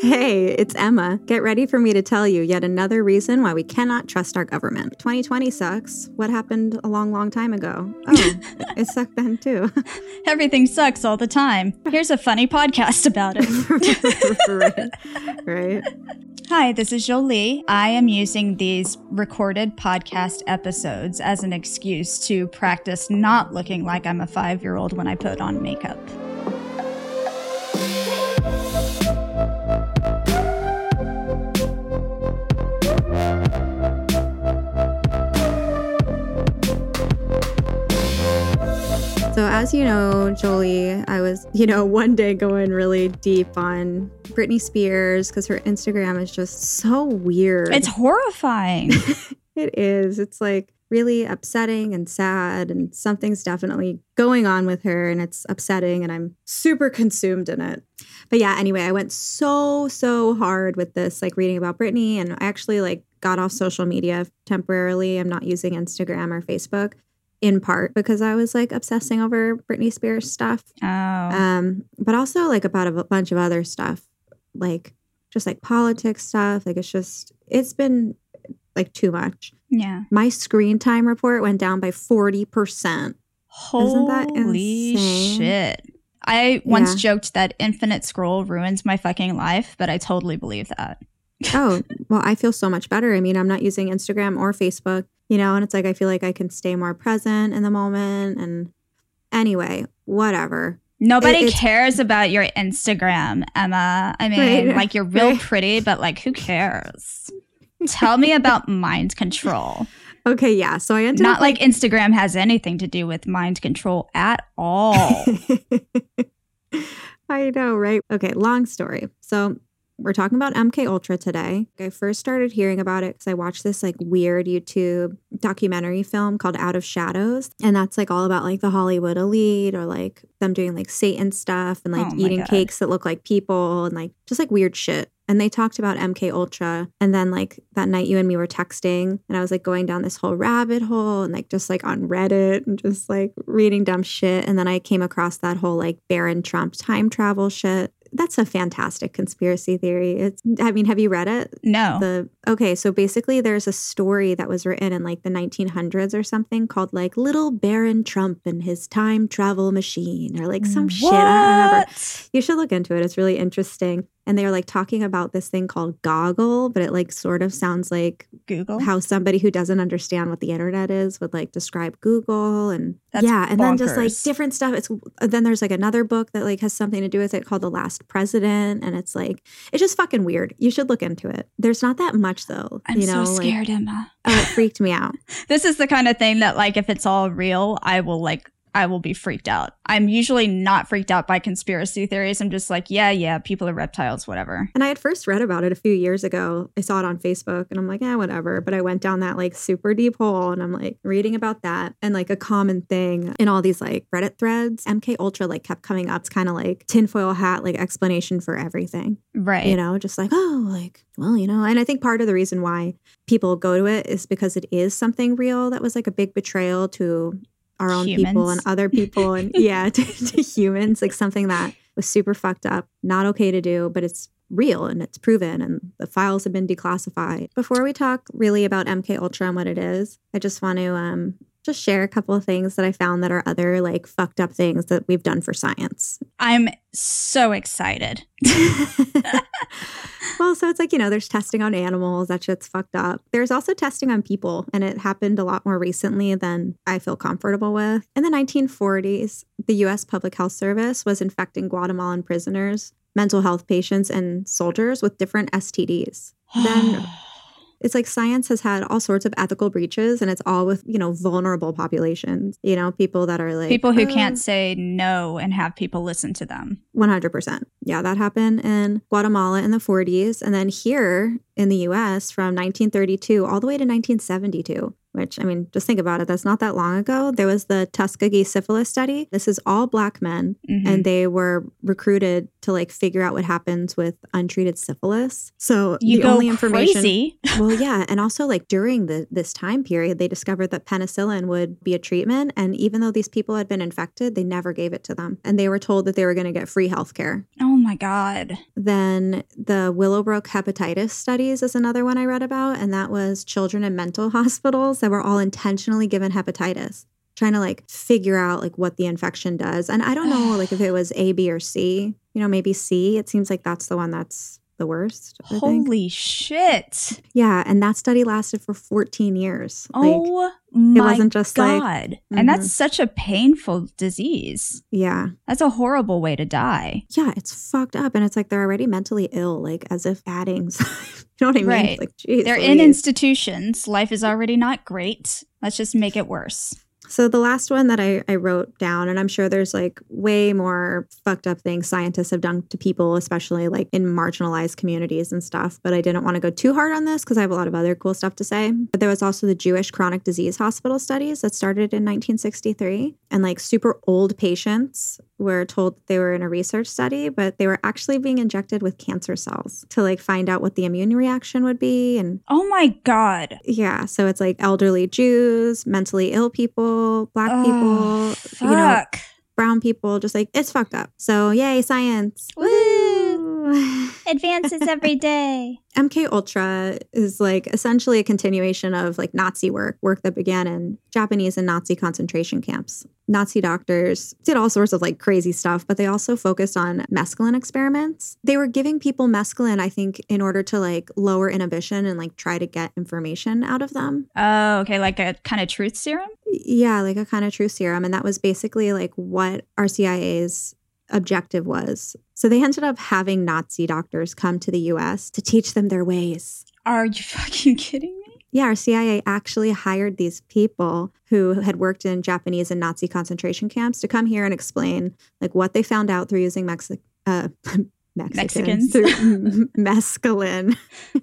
Hey, it's Emma. Get ready for me to tell you yet another reason why we cannot trust our government. 2020 sucks. What happened a long, long time ago? Oh, it sucked then too. Everything sucks all the time. Here's a funny podcast about it. right. right. Hi, this is Jolie. I am using these recorded podcast episodes as an excuse to practice not looking like I'm a five year old when I put on makeup. So, as you know, Jolie, I was, you know, one day going really deep on Britney Spears because her Instagram is just so weird. It's horrifying. it is. It's like really upsetting and sad, and something's definitely going on with her, and it's upsetting, and I'm super consumed in it. But yeah, anyway, I went so, so hard with this, like reading about Britney, and I actually like got off social media temporarily. I'm not using Instagram or Facebook in part because I was like obsessing over Britney Spears stuff. Oh. Um, but also like about a bunch of other stuff, like just like politics stuff. Like it's just it's been like too much. Yeah. My screen time report went down by 40%. Holy Isn't that insane? shit. I once yeah. joked that infinite scroll ruins my fucking life, but I totally believe that. oh, well, I feel so much better. I mean, I'm not using Instagram or Facebook you know, and it's like I feel like I can stay more present in the moment. And anyway, whatever. Nobody it, cares about your Instagram, Emma. I mean, right, like you're real right. pretty, but like who cares? Tell me about mind control. Okay, yeah. So I ended not up, like, like Instagram has anything to do with mind control at all. I know, right? Okay, long story. So we're talking about MK Ultra today. I first started hearing about it because I watched this like weird YouTube documentary film called Out of Shadows, and that's like all about like the Hollywood elite or like them doing like Satan stuff and like oh eating God. cakes that look like people and like just like weird shit. And they talked about MK Ultra, and then like that night you and me were texting, and I was like going down this whole rabbit hole and like just like on Reddit and just like reading dumb shit. And then I came across that whole like Baron Trump time travel shit that's a fantastic conspiracy theory. It's I mean, have you read it? No. The okay, so basically there's a story that was written in like the 1900s or something called like Little Baron Trump and his time travel machine or like some what? shit. I don't remember. You should look into it. It's really interesting and they were like talking about this thing called goggle but it like sort of sounds like google? how somebody who doesn't understand what the internet is would like describe google and That's yeah and then just like different stuff. It's then there's like another book that like has something to do with it called the last president and it's like it's just fucking weird. You should look into it. There's not that much though i'm you know, so scared like, emma. Oh it freaked me out. This is the kind of thing that like if it's all real i will like I will be freaked out. I'm usually not freaked out by conspiracy theories. I'm just like, yeah, yeah, people are reptiles, whatever. And I had first read about it a few years ago. I saw it on Facebook and I'm like, yeah, whatever. But I went down that like super deep hole and I'm like reading about that. And like a common thing in all these like Reddit threads, MK Ultra like kept coming up. It's kind of like tinfoil hat, like explanation for everything. Right. You know, just like, oh, like, well, you know, and I think part of the reason why people go to it is because it is something real that was like a big betrayal to our own humans. people and other people and yeah to, to humans like something that was super fucked up not okay to do but it's real and it's proven and the files have been declassified before we talk really about mk ultra and what it is i just want to um just share a couple of things that I found that are other like fucked up things that we've done for science. I'm so excited. well, so it's like, you know, there's testing on animals, that shit's fucked up. There's also testing on people, and it happened a lot more recently than I feel comfortable with. In the 1940s, the US Public Health Service was infecting Guatemalan prisoners, mental health patients, and soldiers with different STDs. then it's like science has had all sorts of ethical breaches and it's all with you know vulnerable populations you know people that are like people who can't uh-huh. say no and have people listen to them. 100% yeah that happened in guatemala in the 40s and then here in the us from 1932 all the way to 1972 which I mean, just think about it. That's not that long ago. There was the Tuskegee syphilis study. This is all black men, mm-hmm. and they were recruited to like figure out what happens with untreated syphilis. So you the only information, crazy. well, yeah, and also like during the this time period, they discovered that penicillin would be a treatment, and even though these people had been infected, they never gave it to them, and they were told that they were going to get free health care. Oh my my God. Then the Willowbrook hepatitis studies is another one I read about. And that was children in mental hospitals that were all intentionally given hepatitis, trying to like figure out like what the infection does. And I don't know like if it was A, B, or C. You know, maybe C. It seems like that's the one that's the worst. I think. Holy shit. Yeah. And that study lasted for 14 years. Like, Oh my wasn't just like- God. Mhm. And that's such a painful disease. yeah. That's a horrible way to die. Yeah. It's fucked up. And it's like they're already mentally ill, like as if adding. you know what I mean? Right. It's like, geez. They're in institutions. Life is already not great. Let's just make it worse. So the last one that I, I wrote down, and I'm sure there's like way more fucked up things scientists have done to people, especially like in marginalized communities and stuff. But I didn't want to go too hard on this because I have a lot of other cool stuff to say. But there was also the Jewish chronic disease hospital studies that started in 1963, and like super old patients were told they were in a research study, but they were actually being injected with cancer cells to like find out what the immune reaction would be and Oh my God. yeah, so it's like elderly Jews, mentally ill people, black Oh, people, you know, brown people, just like it's fucked up. So yay, science. Woo! Advances every day. MK Ultra is like essentially a continuation of like Nazi work, work that began in Japanese and Nazi concentration camps. Nazi doctors did all sorts of like crazy stuff, but they also focused on mescaline experiments. They were giving people mescaline, I think, in order to like lower inhibition and like try to get information out of them. Oh, okay. Like a kind of truth serum? Yeah, like a kind of truth serum. And that was basically like what our CIA's objective was. So they ended up having Nazi doctors come to the US to teach them their ways. Are you fucking kidding me? Yeah, our CIA actually hired these people who had worked in Japanese and Nazi concentration camps to come here and explain like what they found out through using Mexi- uh, Mexicans, Mexicans. through mescaline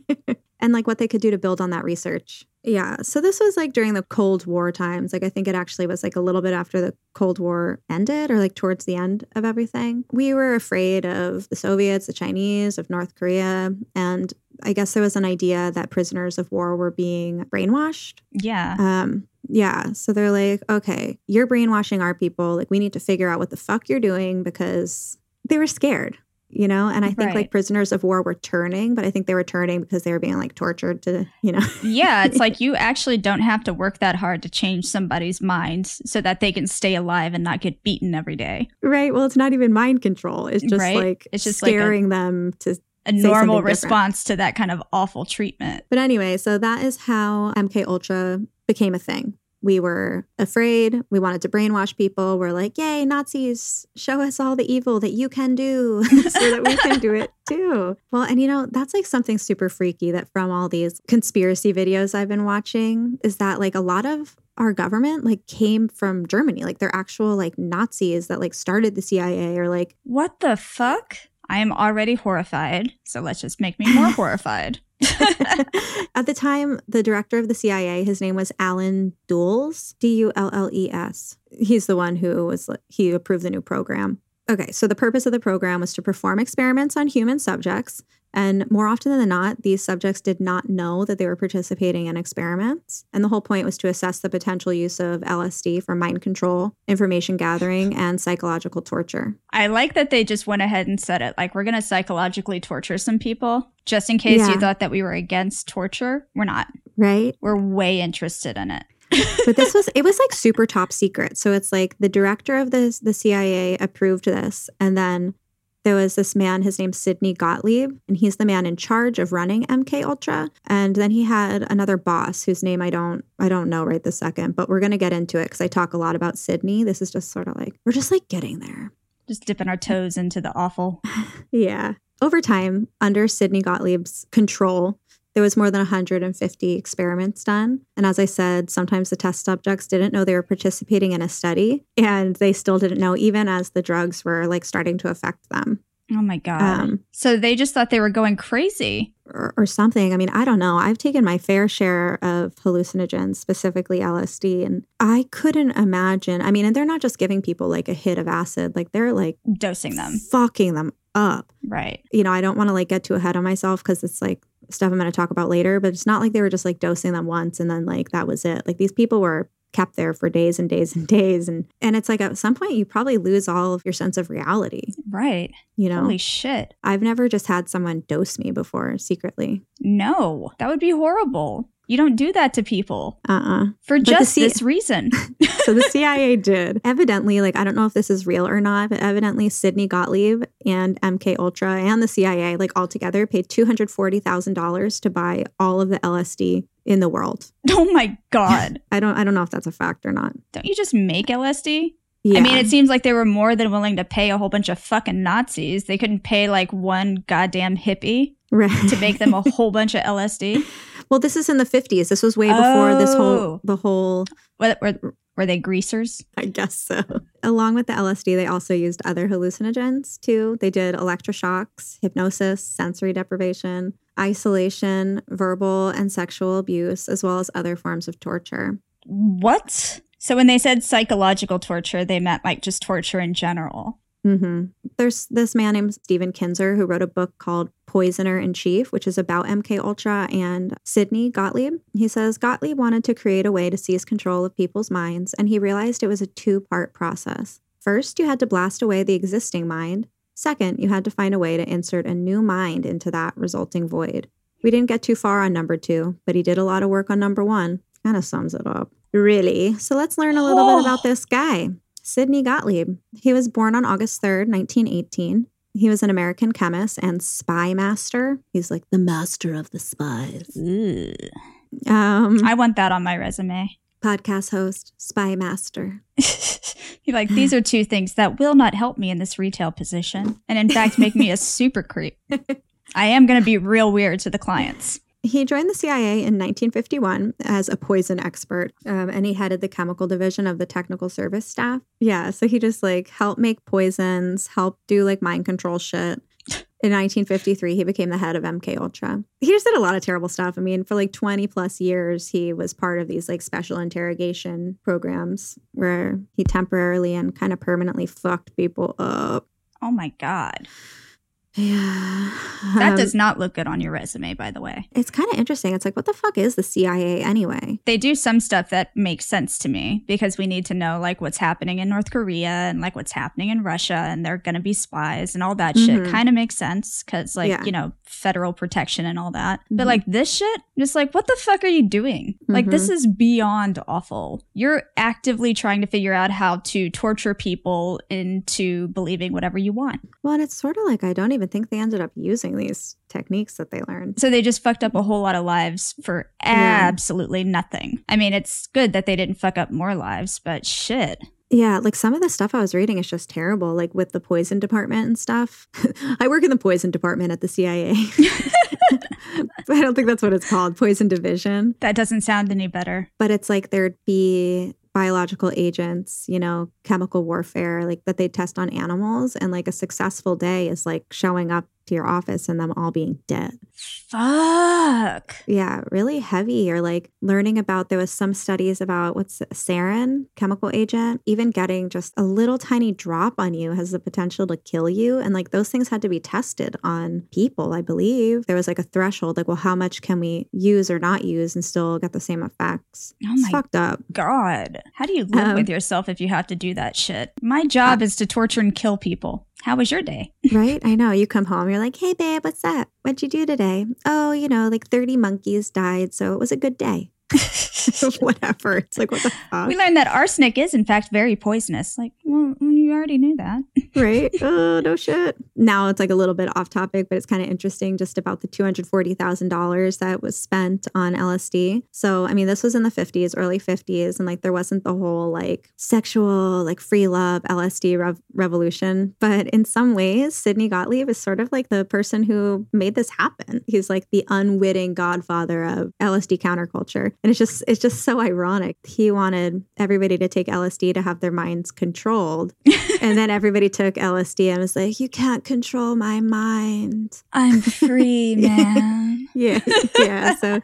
and like what they could do to build on that research. Yeah, so this was like during the Cold War times. Like I think it actually was like a little bit after the Cold War ended or like towards the end of everything. We were afraid of the Soviets, the Chinese, of North Korea, and I guess there was an idea that prisoners of war were being brainwashed. Yeah. Um, yeah. So they're like, okay, you're brainwashing our people. Like, we need to figure out what the fuck you're doing because they were scared, you know? And I think Right. like prisoners of war were turning, but I think they were turning because they were being like tortured to, you know? Yeah, it's like you actually don't have to work that hard to change somebody's mind so that they can stay alive and not get beaten every day. right. Well, it's not even mind control. It's just Right. like It's just like a- scaring them to A normal something different. response to that kind of awful treatment. But anyway, so that is how MK Ultra became a thing. We were afraid. We wanted to brainwash people. We're like, yay, Nazis, show us all the evil that you can do so that we can do it too. Well, and you know, that's like something super freaky that from all these conspiracy videos I've been watching is that like a lot of our government like came from Germany. Like they're actual like Nazis that like started the CIA or like What the fuck? I am already horrified, so let's just make me more horrified. At the time, the director of the CIA, his name was Allen Dulles, D U L L E S. He's the one who was he approved the new program. Okay, so the purpose of the program was to perform experiments on human subjects, and more often than not, these subjects did not know that they were participating in experiments. And the whole point was to assess the potential use of LSD for mind control, information gathering, and psychological torture. I like that they just went ahead and said it. Like, we're going to psychologically torture some people just in case you thought that we were against torture. We're not. Right? We're way interested in it. But this was it was like super top secret so it's like the director of the the cia approved this and then there was this man his name's sidney gottlieb and he's the man in charge of running mk ultra and then he had another boss whose name i don't i don't know right this second but we're going to get into it because i talk a lot about sidney this is just sort of like we're just like getting there Just dipping our toes into the awful. yeah. Over time, under Sidney Gottlieb's control, there was more than 150 experiments done. And as I said, sometimes the test subjects didn't know they were participating in a study, and they still didn't know even as the drugs were like starting to affect them. Oh my God. Um, so they just thought they were going crazy. or, or something. I mean, I don't know. I've taken my fair share of hallucinogens, specifically LSD, and I couldn't imagine. I mean, and they're not just giving people like a hit of acid, like they're like Dosing them. fucking them up. Right. you know, I don't want to like get too ahead of myself because it's like stuff I'm going to talk about later, but it's not like they were just like dosing them once and then like that was it. Like these people were kept there for days and days and days. And and it's like at some point you probably lose all of your sense of reality. Right. You know, Holy shit. I've never just had someone dose me before secretly. No, that would be horrible. You don't do that to people Uh uh for the just C- this reason. So the CIA did. Evidently, like I don't know if this is real or not, but evidently Sidney Gottlieb and MK Ultra and the CIA, like all together, paid two hundred forty thousand dollars to buy all of the LSD in the world. oh my God. I don't I don't know if that's a fact or not. Don't you just make LSD? Yeah. I mean, it seems like they were more than willing to pay a whole bunch of fucking Nazis. They couldn't pay like one goddamn hippie right. to make them a whole bunch of LSD. Well, this is in the fifties. This was way before this Oh. whole the whole Were, were, were they greasers? I guess so. Along with the LSD, they also used other hallucinogens too. They did electroshocks, hypnosis, sensory deprivation, isolation, verbal and sexual abuse, as well as other forms of torture. What? So when they said psychological torture, they meant like just torture in general. Hmm There's this man named Stephen Kinzer who wrote a book called Poisoner in Chief, which is about MK Ultra and Sidney Gottlieb. He says Gottlieb wanted to create a way to seize control of people's minds, and he realized it was a two-part process. First, you had to blast away the existing mind. Second, you had to find a way to insert a new mind into that resulting void. We didn't get too far on number two, but he did a lot of work on number one. Kind of sums it up. Really? So let's learn a little bit about this guy. Sidney Gottlieb. He was born on August 3rd, 1918. He was an American chemist and spy master. He's like the master of the spies. Um, I want that on my resume. podcast host, spy master. You're like, these are two things that will not help me in this retail position. And in fact, make me a super creep. I am going to be real weird to the clients. He joined the CIA in 1951 as a poison expert, um, and he headed the chemical division of the technical service staff. Yeah, so he just like helped make poisons, helped do like mind control shit. In 1953, he became the head of MK Ultra. He just did a lot of terrible stuff. I mean, for like 20 plus years, he was part of these like special interrogation programs where he temporarily and kind of permanently fucked people up. Oh my God. Yeah, That Um, does not look good on your resume, by the way. It's kind of interesting. It's like, what the fuck is the CIA anyway? They do some stuff that makes sense to me because we need to know like what's happening in North Korea and like what's happening in Russia and they're going to be spies and all that shit Mhm. kind of makes sense because like, Yeah. you know, federal protection and all that. Mhm. But like this shit, just like, what the fuck are you doing? Like, Mm-hmm. this is beyond awful. You're actively trying to figure out how to torture people into believing whatever you want. Well, and it's sort of like I don't even think they ended up using these techniques that they learned. So they just fucked up a whole lot of lives for Yeah. absolutely nothing. I mean, it's good that they didn't fuck up more lives, but shit. Yeah, like some of the stuff I was reading is just terrible, like with the poison department and stuff. I work in the poison department at the CIA. I don't think that's what it's called, poison division. That doesn't sound any better. But it's like there'd be biological agents, you know, chemical warfare, like that they test on animals. And like a successful day is like showing up to your office and them all being dead. Fuck. Yeah, really heavy. Or like learning about there was some studies about what's sarin, chemical agent, even getting just a little tiny drop on you has the potential to kill you. And like those things had to be tested on people, I believe. There was like a threshold, like, well, how much can we use or not use and still get the same effects? Oh it's my fucked up. God. How do you live Um, with yourself if you have to do that shit? My job is to torture and kill people. How was your day? right? I know. You come home, you're like, hey, babe, what's up? What'd you do today? Oh, you know, like 30 monkeys died. So it was a good day. Whatever. It's like, what the fuck? we learned that arsenic is, in fact, very poisonous. Like, well, mm, you already knew that. right? Oh, no shit. Now it's like a little bit off topic, but it's kind of interesting just about the $240,000 that was spent on LSD. So, I mean, this was in the 50s, early 50s, and like there wasn't the whole like sexual, like free love LSD rev- revolution. But in some ways, Sidney Gottlieb is sort of like the person who made this happen. He's like the unwitting godfather of LSD counterculture. And it's just, it's just so ironic. He wanted everybody to take LSD to have their minds controlled and then everybody took LSD and was like, "You can't control my mind." I'm free, man. Yeah, yeah. So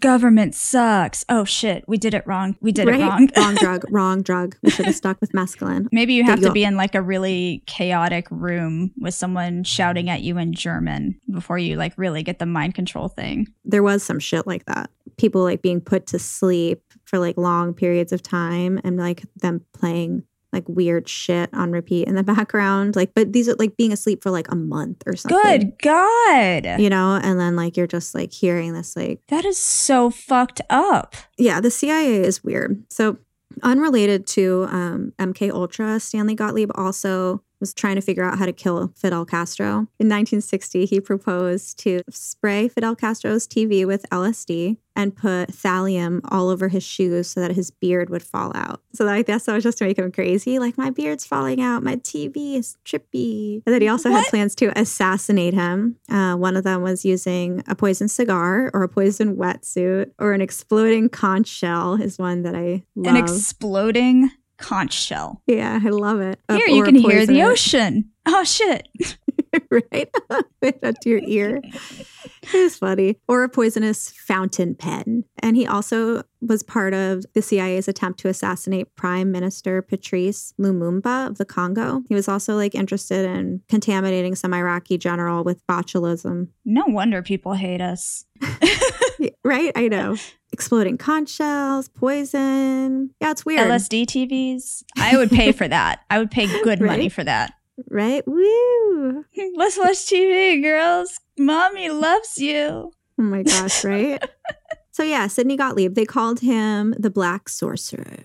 Government sucks. Oh shit, we did it wrong. We did right? it wrong. wrong drug, wrong drug. We should have stuck with mescaline. Maybe you have to you'll- be in like a really chaotic room with someone shouting at you in German before you like really get the mind control thing. There was some shit like that. People like being put to sleep for like long periods of time and like them playing like weird shit on repeat in the background. Like, but these are like being asleep for like a month or something. Good God. You know, and then like you're just like hearing this like That is so fucked up. yeah, the CIA is weird. So unrelated to um, MK Ultra, Stanley Gottlieb also was trying to figure out how to kill Fidel Castro. In 1960, he proposed to spray Fidel Castro's TV with LSD and put thallium all over his shoes so that his beard would fall out. So I guess that was just to make him crazy. Like, my beard's falling out, my TV is trippy. And then he also What? had plans to assassinate him. Uh, one of them was using a poison cigar or a poison wetsuit or an exploding conch shell is one that I love. An exploding conch shell. yeah, I love it. Uh, Here, you can hear the ocean. Oh, shit. right right up to your ear. It's funny. Or a poisonous fountain pen. And he also was part of the CIA's attempt to assassinate Prime Minister Patrice Lumumba of the Congo. He was also like interested in contaminating some Iraqi general with botulism. No wonder people hate us. right? I know. Exploding conch shells, poison. Yeah, it's weird. LSD TVs. I would pay for that. I would pay good money for that. Right? Woo. Let's watch TV, girls. Mommy loves you. Oh my gosh, right? so yeah, Sidney Gottlieb, they called him the Black Sorcerer.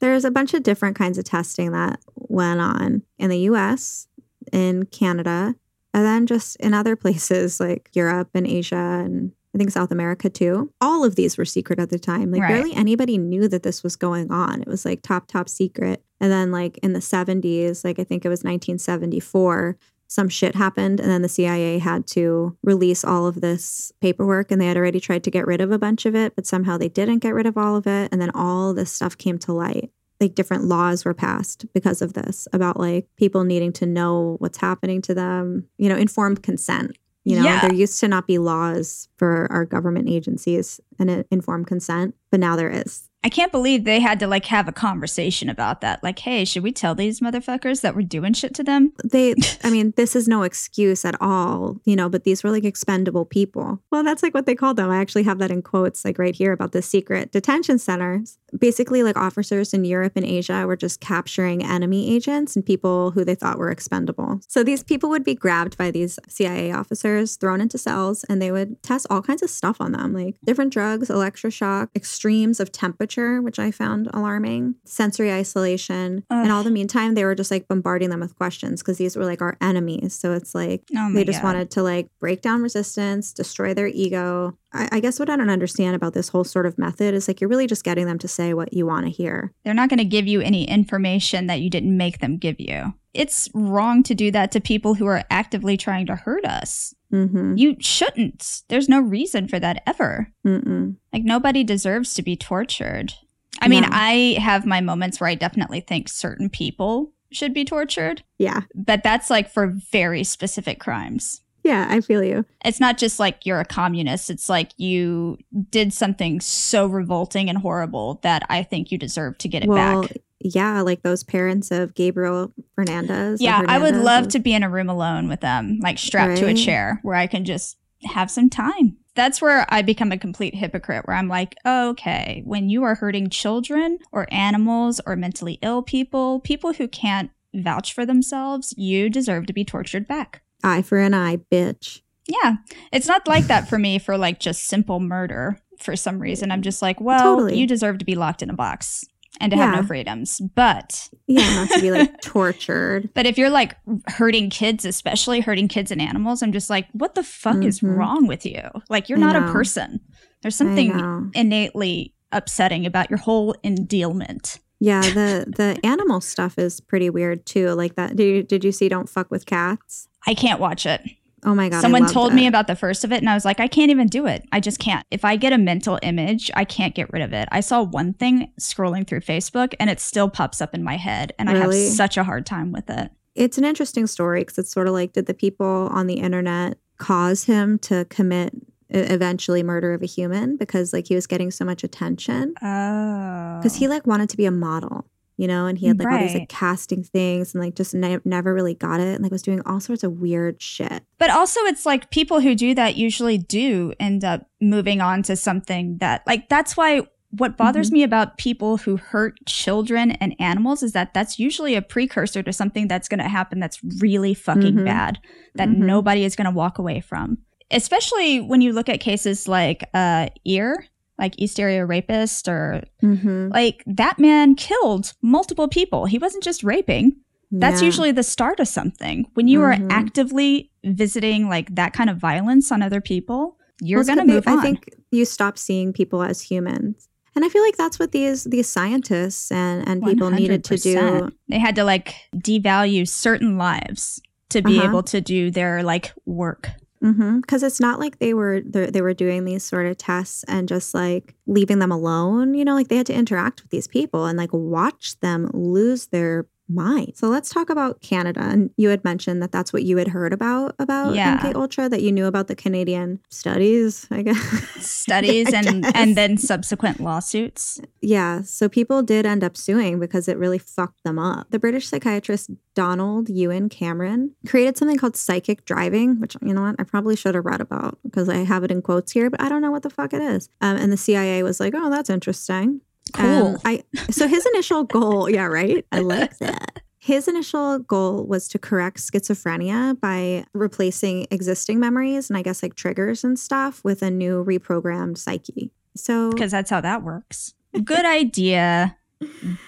There's a bunch of different kinds of testing that went on in the US, in Canada, and then just in other places like Europe and Asia and I think South America too. All of these were secret at the time. Like Right. barely anybody knew that this was going on. It was like top, top secret. And then like in the 70s, like I think it was 1974, some shit happened and then the CIA had to release all of this paperwork and they had already tried to get rid of a bunch of it, but somehow they didn't get rid of all of it and then all this stuff came to light. Like different laws were passed because of this about like people needing to know what's happening to them, you know, informed consent. You know, Yeah. there used to not be laws for our government agencies and uh, informed consent, but now there is. I can't believe they had to like have a conversation about that. Like, hey, should we tell these motherfuckers that we're doing shit to them? They, I mean, this is no excuse at all, you know, but these were like expendable people. Well, that's like what they called them. I actually have that in quotes, like right here about the secret detention centers. Basically, like officers in Europe and Asia were just capturing enemy agents and people who they thought were expendable. So these people would be grabbed by these CIA officers, thrown into cells, and they would test all kinds of stuff on them, like different drugs, electroshock, extremes of temperature, which I found alarming, sensory isolation. And all the meantime, they were just like bombarding them with questions because these were like our enemies. So it's like Oh they just God. wanted to like break down resistance, destroy their ego. I, I guess what I don't understand about this whole sort of method is like you're really just getting them to say what you want to hear. They're not going to give you any information that you didn't make them give you. It's wrong to do that to people who are actively trying to hurt us. Mm-hmm. You shouldn't. There's no reason for that ever. Mm-mm. Like, nobody deserves to be tortured. I mean, No. I have my moments where I definitely think certain people should be tortured, Yeah. but that's like for very specific crimes. Yeah, I feel you. It's not just like you're a communist. It's like you did something so revolting and horrible that I think you deserve to get it well, back. Yeah, like those parents of Gabriel Fernandez. Yeah, I would love to be in a room alone with them, like strapped to a chair where I can just have some time. That's where I become a complete hypocrite, where I'm like, okay, when you are hurting children or animals or mentally ill people, people who can't vouch for themselves, you deserve to be tortured back. eye for an eye, bitch. Yeah, it's not like that for me for like just simple murder for some reason. I'm just like, well, Totally. you deserve to be locked in a box and to have no freedoms. But Yeah, not to be like tortured. But if you're like hurting kids, especially hurting kids and animals, I'm just like, what the fuck is Mhm. wrong with you? Like, you're I not a person. There's something innately upsetting about your whole endealment. Yeah, the the animal stuff is pretty weird too. Like that. Did you, did you see Don't Fuck with Cats? I can't watch it. Oh my god! Someone told it. me about the first of it, and I was like, I can't even do it. I just can't. If I get a mental image, I can't get rid of it. I saw one thing scrolling through Facebook, and it still pops up in my head, and I have such a hard time with it. It's an interesting story because it's sort of like, did the people on the internet cause him to commit eventually murder of a human because like he was getting so much attention? Oh. Because he like wanted to be a model, you know, and he had like all these like casting things and like just ne- never really got it and like was doing all sorts of weird shit. But also, it's like people who do that usually do end up moving on to something that, like, that's why what bothers mm-hmm. me about people who hurt children and animals is that that's usually a precursor to something that's going to happen that's really fucking mm-hmm. bad that mm-hmm. nobody is going to walk away from. Especially when you look at cases like uh, Ear, like East Area Rapist, or mm-hmm. like that man killed multiple people. He wasn't just raping. That's yeah. usually the start of something. When you are mm-hmm. actively visiting like that kind of violence on other people, you're well, going to move on. I think you stop seeing people as humans. And I feel like that's what these these scientists and, and people 100%. needed to do. They had to like devalue certain lives to be uh-huh. able to do their like work. Because mm-hmm. it's not like they were they were doing these sort of tests and just like leaving them alone. You know, like they had to interact with these people and like watch them lose their mind. So let's talk about Canada. And you had mentioned that that's what you had heard about about yeah. MK Ultra that you knew about the Canadian studies, I guess. Studies I and guess. and then subsequent lawsuits. Yeah, so people did end up suing because it really fucked them up. The British psychiatrist Donald Ewen Cameron created something called psychic driving, which you know what I probably should have read about because I have it in quotes here, but I don't know what the fuck it is. Um, and the CIA was like, "Oh, that's interesting." Cool. Um, I so his initial goal, yeah, right. I like that. His initial goal was to correct schizophrenia by replacing existing memories and I guess like triggers and stuff with a new reprogrammed psyche. So because that's how that works. Good idea,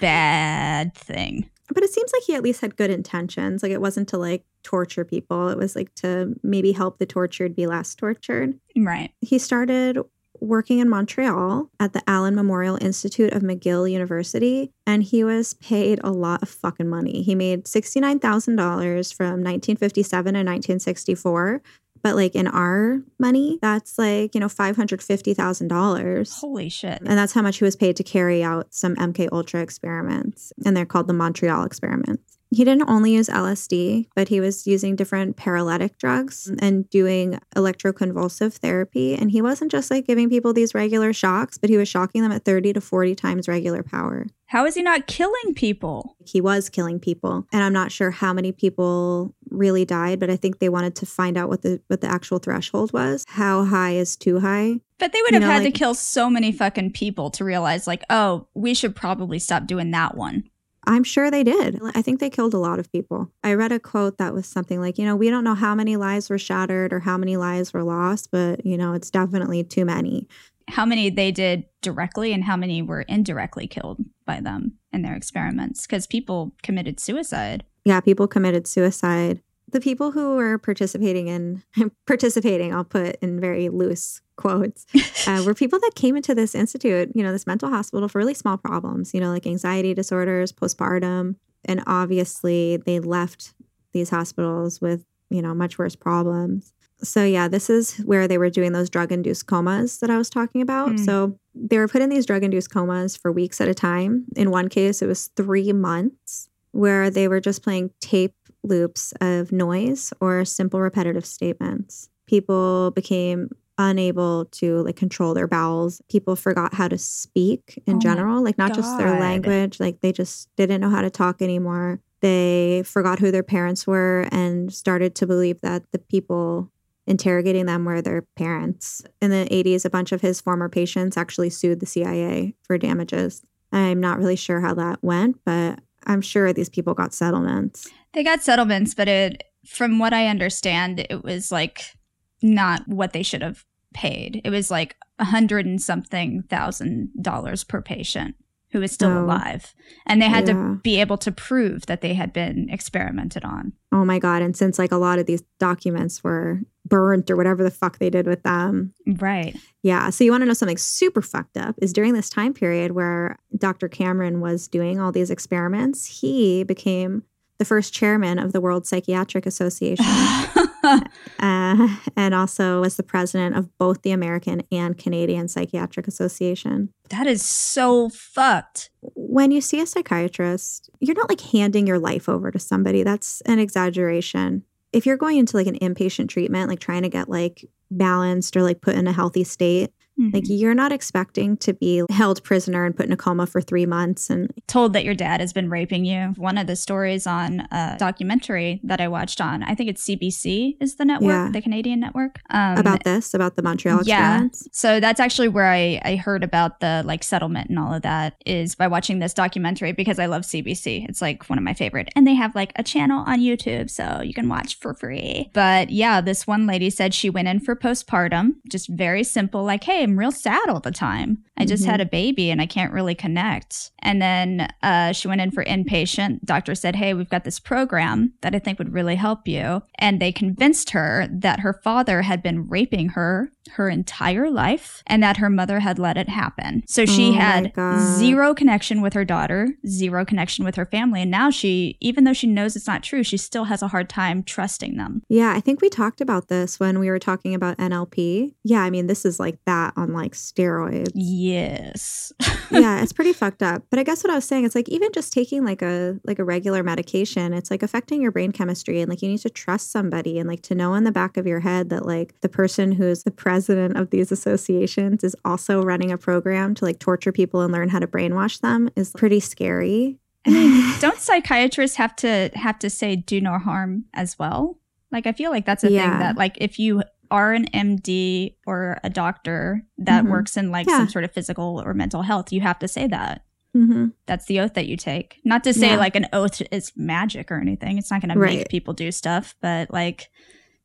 bad thing. But it seems like he at least had good intentions. Like it wasn't to like torture people. It was like to maybe help the tortured be less tortured. Right. He started working in Montreal at the Allen Memorial Institute of McGill University, and he was paid a lot of fucking money. He made $69,000 from 1957 to 1964. But like in our money, that's like, you know, $550,000. Holy shit. And that's how much he was paid to carry out some MK Ultra experiments. And they're called the Montreal experiments he didn't only use LSD, but he was using different paralytic drugs mm. and doing electroconvulsive therapy. And he wasn't just like giving people these regular shocks, but he was shocking them at 30 to 40 times regular power. How is he not killing people? He was killing people. And I'm not sure how many people really died, but I think they wanted to find out what the what the actual threshold was. How high is too high? But they would have you know, had like, to kill so many fucking people to realize like, oh, we should probably stop doing that one. I'm sure they did. I think they killed a lot of people. I read a quote that was something like, you know, we don't know how many lives were shattered or how many lives were lost, but, you know, it's definitely too many. How many they did directly and how many were indirectly killed by them in their experiments? Because people committed suicide. Yeah, people committed suicide the people who were participating in participating i'll put in very loose quotes uh, were people that came into this institute you know this mental hospital for really small problems you know like anxiety disorders postpartum and obviously they left these hospitals with you know much worse problems. So yeah this is where they were doing those drug induced comas that i was talking about. Mm. so they were put in these drug induced comas for weeks at a time. In one case it was three months where they were just playing tape loops of noise or simple repetitive statements. People became unable to like control their bowels. People forgot how to speak in oh general, like not God. just their language, like they just didn't know how to talk anymore. They forgot who their parents were and started to believe that the people interrogating them were their parents. In the 80s, a bunch of his former patients actually sued the CIA for damages. I'm not really sure how that went, but I'm sure these people got settlements. They got settlements, but it, from what I understand, it was like not what they should have paid. It was like a hundred and something thousand dollars per patient who is still oh, alive. And they had yeah. to be able to prove that they had been experimented on. Oh my God. And since like a lot of these documents were burnt or whatever the fuck they did with them. Right. Yeah. So you want to know something super fucked up is during this time period where Dr. Cameron was doing all these experiments, he became the first chairman of the World Psychiatric Association. uh, and also was the president of both the American and Canadian Psychiatric Association. That is so fucked. When you see a psychiatrist, you're not like handing your life over to somebody. That's an exaggeration. If you're going into like an inpatient treatment, like trying to get like balanced or like put in a healthy state, Mhm. Like you're not expecting to be held prisoner and put in a coma for three months and told that your dad has been raping you. One of the stories on a documentary that I watched on, I think it's CBC is the network, Yeah. the Canadian network. Um, about this, about the Montreal yeah. So that's actually where I, I heard about the like settlement and all of that is by watching this documentary because I love CBC. It's like one of my favorite. And they have like a channel on YouTube so you can watch for free. But yeah, this one lady said she went in for postpartum, just very simple, like, hey, I'm real sad all the time. I just Mhm. had a baby and I can't really connect. And then uh, she went in for inpatient. Doctor said, hey, we've got this program that I think would really help you. And they convinced her that her father had been raping her her entire life and that her mother had let it happen. So she Oh had zero connection with her daughter, zero connection with her family. And now she, even though she knows it's not true, she still has a hard time trusting them. Yeah, I think we talked about this when we were talking about NLP. Yeah, I mean, this is like that on like steroids. Yes. yeah, it's pretty fucked up. But I guess what I was saying, it's like even just taking like a like a regular medication, it's like affecting your brain chemistry and like you need to trust somebody and like to know in the back of your head that like the person who's the president of these associations is also running a program to like torture people and learn how to brainwash them is pretty scary. I mean, don't psychiatrists have to have to say do no harm as well? Like I feel like that's a Yeah. thing that like if you are an MD or a doctor that Mhm. works in like Yeah. some sort of physical or mental health, you have to say that. hmm That's the oath that you take. Not to say Yeah. like an oath is magic or anything. It's not going to make people do stuff, but like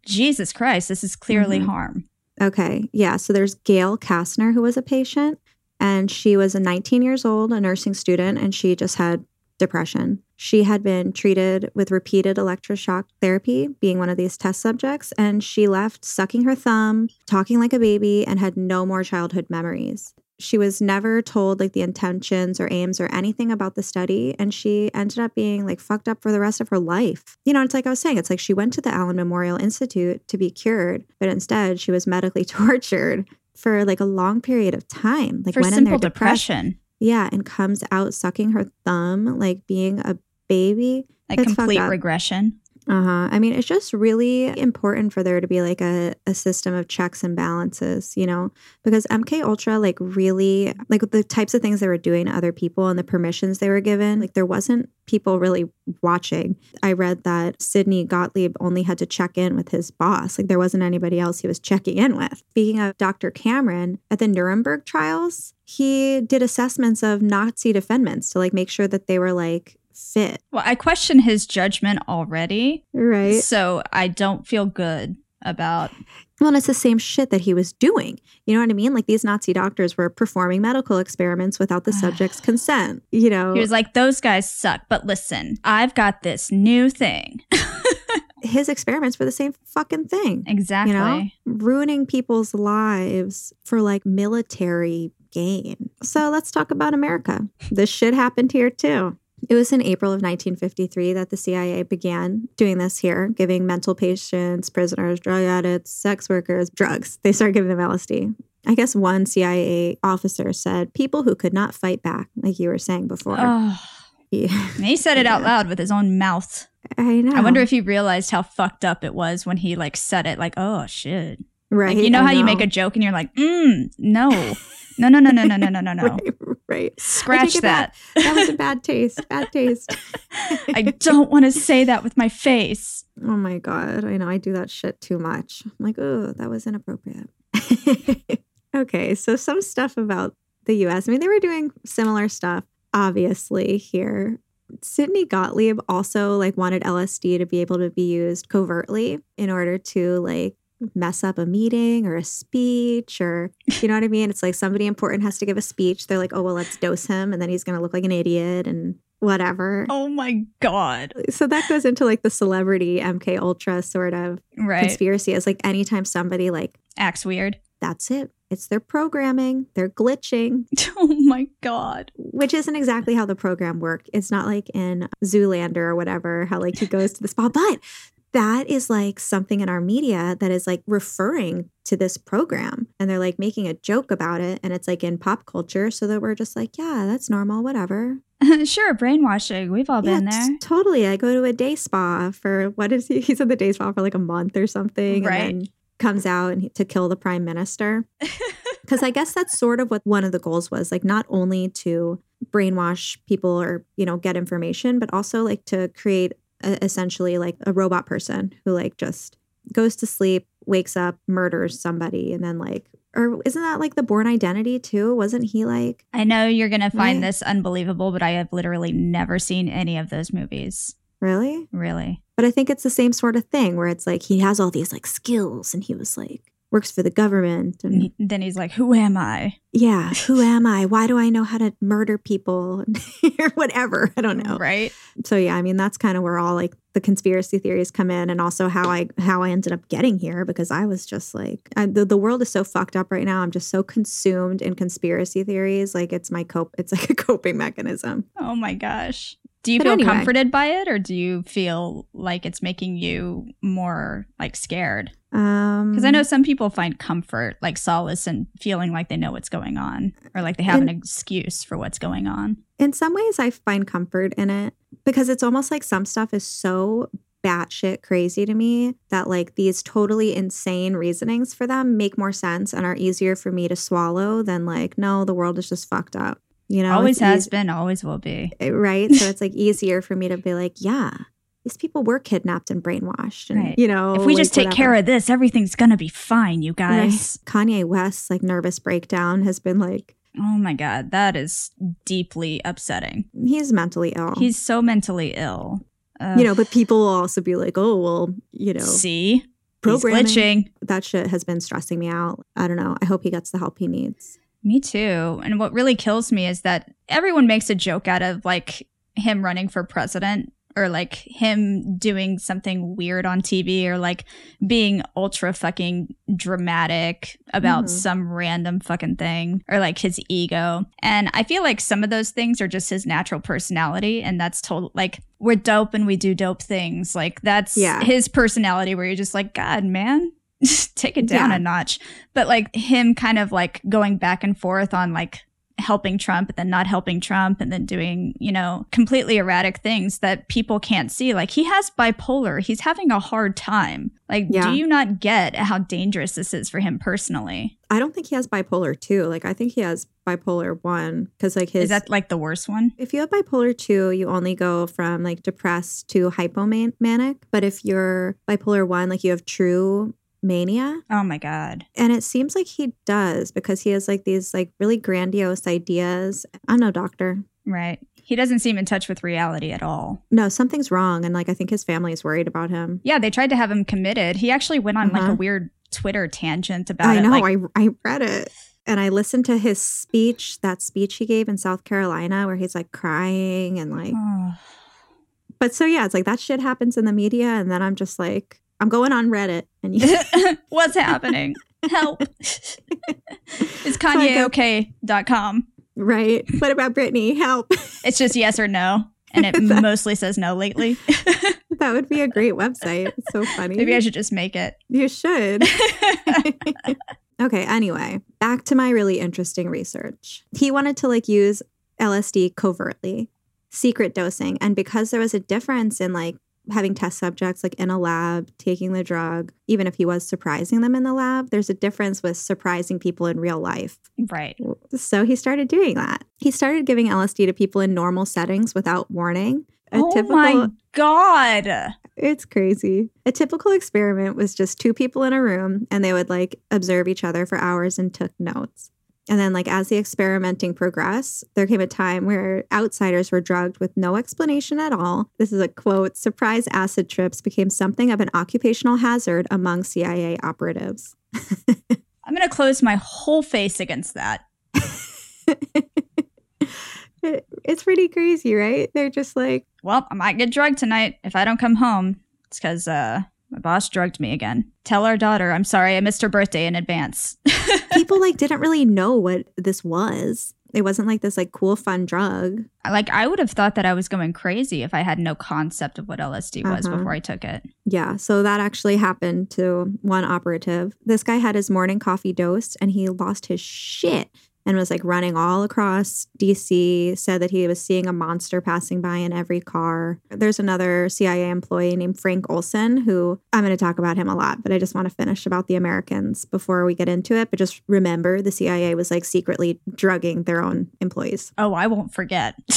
Jesus Christ, this is clearly Mhm. harm. Okay. Yeah. So there's Gail Kastner, who was a patient, and she was a 19 years old, a nursing student, and she just had depression. She had been treated with repeated electroshock therapy, being one of these test subjects, and she left sucking her thumb, talking like a baby, and had no more childhood memories. She was never told like the intentions or aims or anything about the study, and she ended up being like fucked up for the rest of her life. You know, it's like I was saying, it's like she went to the Allen Memorial Institute to be cured, but instead she was medically tortured for like a long period of time. Like For went in there simple depression, yeah, and comes out sucking her thumb, like being a baby. like fucked complete regression. Uh-huh. I mean, it's just really important for there to be like a, a system of checks and balances, you know, because MK Ultra, like really like the types of things they were doing to other people and the permissions they were given, like there wasn't people really watching. I read that Sidney Gottlieb only had to check in with his boss. Like there wasn't anybody else he was checking in with. Speaking of Dr. Cameron, at the Nuremberg trials, he did assessments of Nazi defendants to like make sure that they were like fit. Well, I question his judgment already. Right. So I don't feel good about Well, and it's the same shit that he was doing. You know what I mean? Like these Nazi doctors were performing medical experiments without the subject's consent. You know, He was like, those guys suck, but listen, I've got this new thing. his experiments were the same fucking thing. exactly. You know, ruining people's lives for like military gain. So let's talk about America. This shit happened here too. It was in April of 1953 that the CIA began doing this here, giving mental patients, prisoners, drug addicts, sex workers drugs. They started giving them LSD. I guess one CIA officer said people who could not fight back, like you were saying before. Oh, Yeah. he said it out Yeah. loud with his own mouth. I know. I wonder if he realized how fucked up it was when he like said it, like, oh shit. Right. Like, you know I how you make a joke and you're like, mm, no. No, no, no, no, no, no, no, no, no. right, right. Scratch that. back. That was a bad taste. Bad taste. I don't want to say that with my face. Oh my god, I know I do that shit too much. I'm like, oh, that was inappropriate. okay, so some stuff about the US. I mean, they were doing similar stuff, obviously, here. Sidney Gottlieb also like wanted LSD to be able to be used covertly in order to like mess up a meeting or a speech or you know what I mean? It's like somebody important has to give a speech. They're like, oh well, let's dose him, and then he's gonna look like an idiot and whatever. Oh my God. So that goes into like the celebrity MK Ultra sort of Right. conspiracy. Is like anytime somebody like Acts weird. that's it. It's their programming. They're glitching, Oh my God. which isn't exactly how the program worked. It's not like in Zoolander or whatever, how like he goes to the spa. But that is like something in our media that is like referring to this program. And they're like making a joke about it. And it's like in pop culture. So that we're just like, yeah, that's normal, whatever. sure, brainwashing. We've all been yeah, there. t- Totally. I go to a day spa for what is he? He's at the day spa for like a month or something. Right. And then comes out and he, to kill the prime minister. Because I guess that's sort of what one of the goals was like, not only to brainwash people or, you know, get information, but also like to create essentially like a robot person who like just goes to sleep, wakes up, murders somebody, and then like, or isn't that like the Bourne Identity too? Wasn't he like? I know you're to find Right. this unbelievable, but I have literally never seen any of those movies. Really? Really. But I think it's the same sort of thing where it's like he has all these like skills and he was like works for the government And and then he's like, Who am I? yeah, who am I? Why do I know how to murder people or whatever? I don't know. Right? So yeah, I mean that's kind of where all like the conspiracy theories come in and also how I how I ended up getting here because I was just like I, the the world is so fucked up right now. I'm just so consumed in conspiracy theories like it's my cope it's like a coping mechanism. Oh my gosh. Do you But feel anyway. comforted by it or do you feel like it's making you more like scared? Um Because I know some people find comfort, like solace, in feeling like they know what's going on or like they have And- an excuse for what's going on. in some ways I find comfort in it because it's almost like some stuff is so batshit crazy to me that like these totally insane reasonings for them make more sense and are easier for me to swallow than like no the world is just fucked up you know always has been, always will be. Eh, right so it's like easier for me to be like yeah these people were kidnapped and brainwashed and Right. you know if we just take care of this, everything's gonna be fine, you guys. Kanye West's like nervous breakdown has been like Oh my god, that is deeply upsetting. he's mentally ill He's so mentally ill. Ugh. you know but people will also be like oh well you know see, he's programming glitching. that shit has been stressing me out. I don't know. I hope he gets the help he needs. Me too. And what really kills me is that everyone makes a joke out of like him running for president or like him doing something weird on TV or like being ultra fucking dramatic about Mhm. some random fucking thing or like his ego. And I feel like some of those things are just his natural personality and that's total like we're dope and we do dope things. Like that's Yeah. his personality where you're just like god, man, take it down Yeah. a notch but like him kind of like going back and forth on like helping Trump and then not helping Trump and then doing, you know, completely erratic things that people can't see. Like he has bipolar. He's having a hard time. Like, Yeah. do you not get how dangerous this is for him personally? I don't think he has bipolar two. Like I think he has bipolar one because like his. is that like the worst one? if you have bipolar two, you only go from like depressed to hypomanic. But if you're bipolar one, like you have true mania, Oh my God. and it seems like he does because he has like these like really grandiose ideas. I'm no doctor. Right. He doesn't seem in touch with reality at all. No, something's wrong, and like I think his family is worried about him. Yeah, they tried to have him committed. He actually went on like a Uh-huh. weird Twitter tangent about I it. know. like, I I read it. And I listened to his speech, that speech he gave in South Carolina where he's like crying and like but so yeah, it's like that shit happens in the media and then I'm just like I'm going on Reddit and you What's happening? Help. it's KanyeOK.com. right. What about Britney? Help. It's just yes or no. And it That- mostly says no lately. that would be a great website. It's so funny. Maybe I should just make it. you should. okay, anyway, back to my really interesting research. He wanted to like use LSD covertly, secret dosing, and because there was a difference in like having test subjects like in a lab taking the drug, even if he was surprising them in the lab, there's a difference with surprising people in real life. right. So he started doing that. He started giving LSD to people in normal settings without warning. A oh my God. it's crazy. A typical experiment was just two people in a room and they would like observe each other for hours and took notes. And then, like, as the experimenting progressed, there came a time where outsiders were drugged with no explanation at all. This is a quote surprise acid trips became something of an occupational hazard among CIA operatives. I'm going to close my whole face against that. It's pretty crazy, right? They're just like, Well, I might get drugged tonight if I don't come home. It's because uh, my boss drugged me again. Tell our daughter I'm sorry I missed her birthday in advance. people like didn't really know what this was. It wasn't like this like cool fun drug. like, I would have thought that I was going crazy if I had no concept of what LSD was Uh-huh. before I took it. Yeah, so that actually happened to one operative. This guy had his morning coffee dosed and he lost his shit and was like running all across DC, said that he was seeing a monster passing by in every car. There's another CIA employee named Frank Olson who I'm going to talk about him a lot, but I just want to finish about the Americans before we get into it. But just remember the CIA was like secretly drugging their own employees. Oh, I won't forget.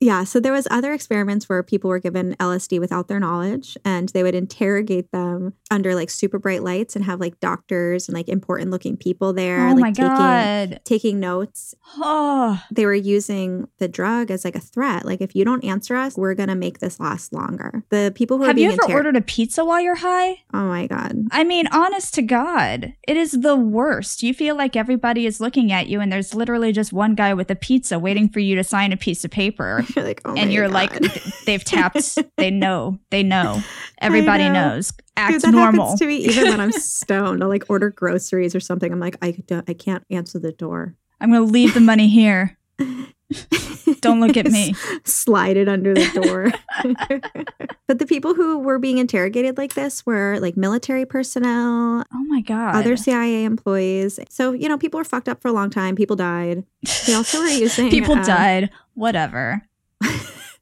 yeah, so there was other experiments where people were given LSD without their knowledge and they would interrogate them under like super bright lights and have like doctors and like important looking people there oh like my taking god. taking notes. Oh, They were using the drug as like a threat. Like if you don't answer us, we're to make this last longer. The people who have you ever inter- ordered a pizza while you're high? Oh my god. I mean, honest to God, it is the worst. You feel like everybody is looking at you, and there's literally just one guy with a pizza waiting for you to sign a piece of paper. You're like, oh and you're God. like, they've tapped. They know. They know. Everybody know. knows. Act Dude, that normal. happens to me even when I'm stoned. I'll like order groceries or something. I'm like, I don't, I can't answer the door. I'm going to leave the money here. Don't look at me. Slide it under the door. but the people who were being interrogated like this were like military personnel, Oh my God. other CIA employees. So, you know, people were fucked up for a long time. People died. They also were using People um, died. Whatever.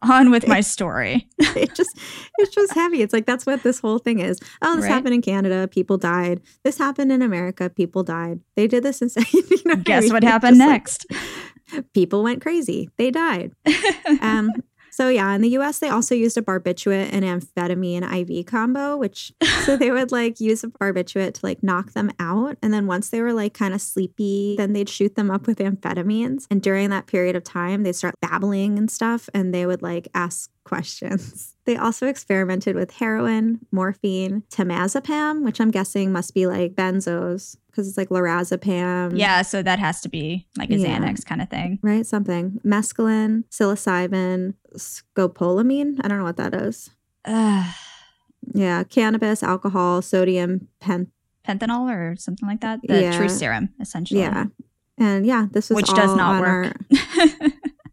On with my story. it just it's just heavy. It's like that's what this whole thing is. Oh, this Right. happened in Canada, people died. This happened in America, people died. They did this in you know Guess what happened just like, next? people went crazy. They died. Um so yeah, in the US they also used a barbiturate and amphetamine IV combo, which so they would like use a barbiturate to like knock them out and then once they were like kind of sleepy, then they'd shoot them up with amphetamines. And during that period of time, they'd start babbling and stuff and they would like ask questions. They also experimented with heroin, morphine, temazepam, which I'm guessing must be like benzos because it's like lorazepam. yeah, so that has to be like a Yeah. Xanax kind of thing. Right? Something. Mescaline, psilocybin, scopolamine. I don't know what that is. Yeah. Cannabis, alcohol, sodium, pen. fentanyl or something like that. The Yeah. true serum, essentially. Yeah. And yeah, this was Which does not work. our-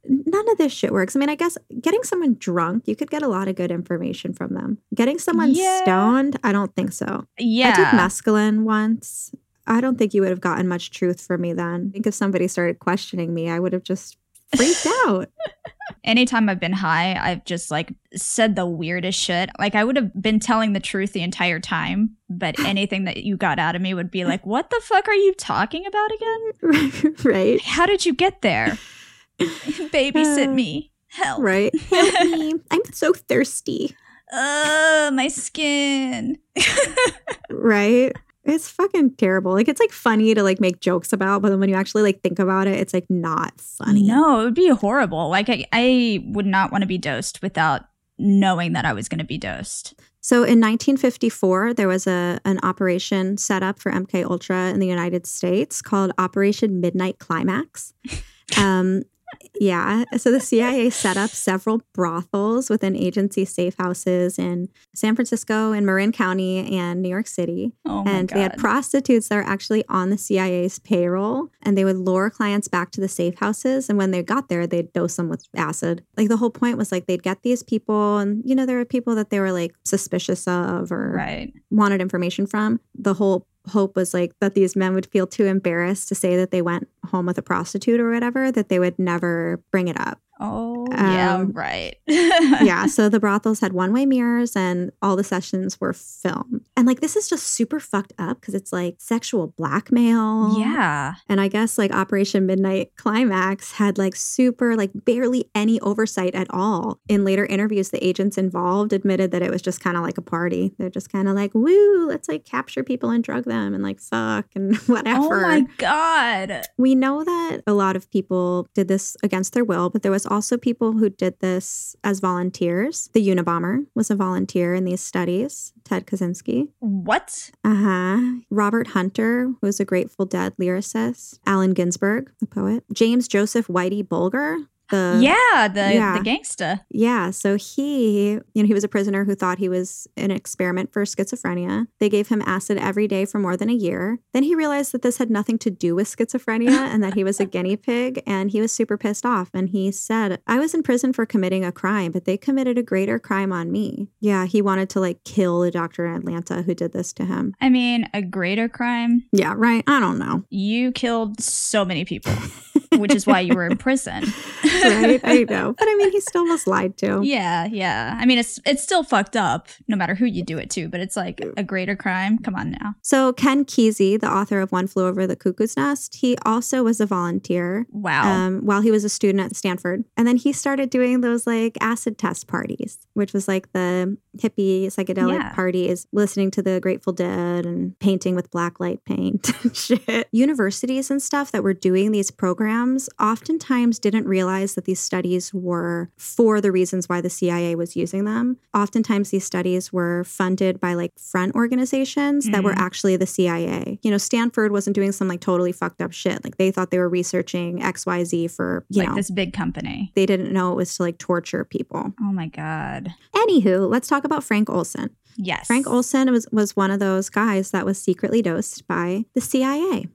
none of this shit works. I mean, I guess getting someone drunk, you could get a lot of good information from them. Getting someone Yeah. stoned, I don't think so. yeah. I took mescaline once. I don't think you would have gotten much truth from me then. I think if somebody started questioning me, I would have just freaked out. Anytime I've been high, I've just like said the weirdest shit. Like I would have been telling the truth the entire time, but anything that you got out of me would be like, "What the fuck are you talking about again? right? How did you get there? Babysit Uh, me. Help. Right? Help me. I'm so thirsty. Ugh, my skin. Right? It's fucking terrible. Like it's like funny to like make jokes about, but then when you actually like think about it, it's like not funny. No, it would be horrible. Like I, I would not want to be dosed without knowing that I was going to be dosed. So in 1954, there was a an operation set up for MK Ultra in the United States called Operation Midnight Climax. Um, yeah, so the CIA set up several brothels within agency safe houses in San Francisco, in Marin County, and New York City. Oh my and god. they had prostitutes that were actually on the CIA's payroll, and they would lure clients back to the safe houses. And when they got there, they'd dose them with acid. Like the whole point was like they'd get these people, and you know there were people that they were like suspicious of or right. wanted information from. The whole hope was like that these men would feel too embarrassed to say that they went home with a prostitute or whatever that they would never bring it up. Oh yeah, Um, right. yeah, so the brothels had one-way mirrors and all the sessions were filmed. And like this is just super fucked up because it's like sexual blackmail. Yeah. And I guess like Operation Midnight Climax had like super, like barely any oversight at all. In later interviews, the agents involved admitted that it was just kind of like a party. They're just kind of like, woo, let's like capture people and drug them and like fuck and whatever. Oh my god. We know that a lot of people did this against their will, but there was also people who did this as volunteers. The Unabomber was a volunteer in these studies, Ted Kaczynski. What? Uh huh. Robert Hunter, who was a Grateful Dead lyricist. Allen Ginsberg, the poet. James Joseph Whitey Bulger. The yeah, the yeah. the gangsta. Yeah, so he, you know, he was a prisoner who thought he was an experiment for schizophrenia. They gave him acid every day for more than a year. Then he realized that this had nothing to do with schizophrenia and that he was a guinea pig and he was super pissed off and he said, "I was in prison for committing a crime, but they committed a greater crime on me." Yeah, he wanted to like kill the doctor in Atlanta who did this to him. I mean, a greater crime. Yeah, right. I don't know. You killed so many people, which is why you were in prison. right? I know. But I mean, he still was lied to. Yeah, yeah. I mean, it's it's still fucked up, no matter who you do it to. But it's like a greater crime. Come on now. So Ken Kesey, the author of One Flew Over the Cuckoo's Nest, he also was a volunteer. Wow. Um, while he was a student at Stanford, and then he started doing those like acid test parties, which was like the hippie psychedelic Yeah. parties, listening to the Grateful Dead and painting with black light paint and shit. Universities and stuff that were doing these programs oftentimes didn't realize that these studies were for the reasons why the CIA was using them. Oftentimes, these studies were funded by like front organizations that were Mhm. actually the CIA. You know, Stanford wasn't doing some like totally fucked up shit. Like they thought they were researching XYZ for, you like know, this big company. they didn't know it was to like torture people. Oh my god. Anywho, let's talk about Frank Olson. Yes. Frank Olson was, was one of those guys that was secretly dosed by the CIA.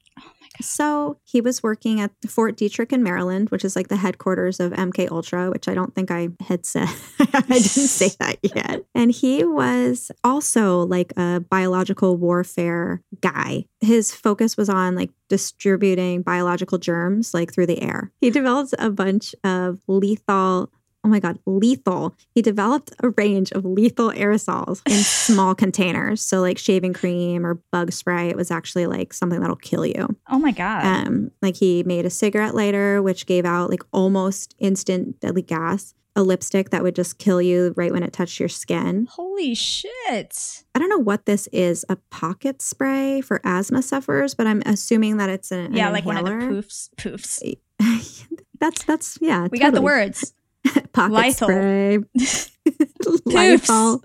So he was working at Fort Detrick in Maryland, which is like the headquarters of MK Ultra, which I don't think I had said. I didn't say that yet. And he was also like a biological warfare guy. His focus was on like distributing biological germs like through the air. He developed a bunch of lethal Oh my God, lethal. He developed a range of lethal aerosols in small containers. So, like shaving cream or bug spray, it was actually like something that'll kill you. Oh my god. Um, like he made a cigarette lighter, which gave out like almost instant deadly gas, a lipstick that would just kill you right when it touched your skin. Holy shit. I don't know what this is a pocket spray for asthma sufferers, but I'm assuming that it's an, Yeah, an like one of the poofs. Poofs. that's, that's, yeah. We got the words. Pocket spray. Lysol.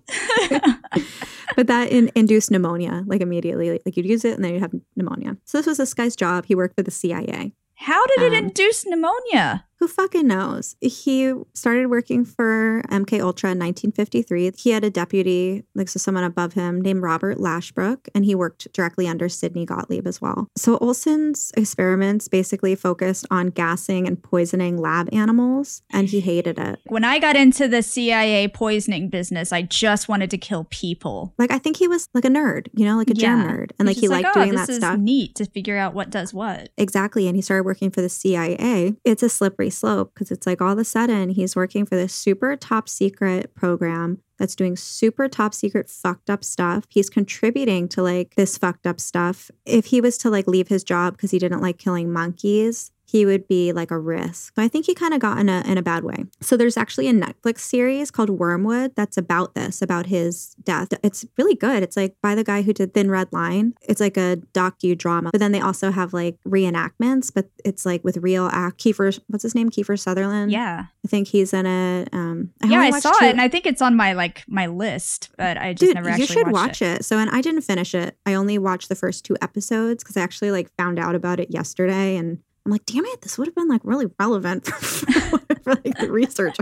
but that in, induced pneumonia like immediately like, like you'd use it and then you'd have pneumonia so this was this guy's job he worked for the cia How did it Um, induce pneumonia? Who fucking knows he started working for mk ultra in 1953 he had a deputy like so someone above him named robert lashbrook and he worked directly under sidney gottlieb as well so olson's experiments basically focused on gassing and poisoning lab animals and he hated it When I got into the CIA poisoning business, I just wanted to kill people. like i think he was like a nerd you know like a germ nerd and like he liked oh, doing this that is stuff neat to figure out what does what. Exactly. And he started working for the CIA. It's a slippery slope because it's like all of a sudden he's working for this super top secret program that's doing super top secret fucked up stuff. He's contributing to like this fucked up stuff. If he was to like leave his job because he didn't like killing monkeys, he would be like a risk. So I think he kind of got in a in a bad way. So there's actually a Netflix series called Wormwood that's about this, about his death. It's really good. It's like by the guy who did Thin Red Line. It's like a docu-drama. But then they also have like reenactments, but it's like with real act Kiefer what's his name? Kiefer Sutherland. Yeah. I think he's in it. Um yeah, I saw two- it and I think it's on my like my list, but I just never actually. Dude, never you should watched watch it. So, and I didn't finish it. I only watched the first two episodes because I actually like found out about it yesterday, and I'm like, damn it, this would have been like really relevant for, for like the research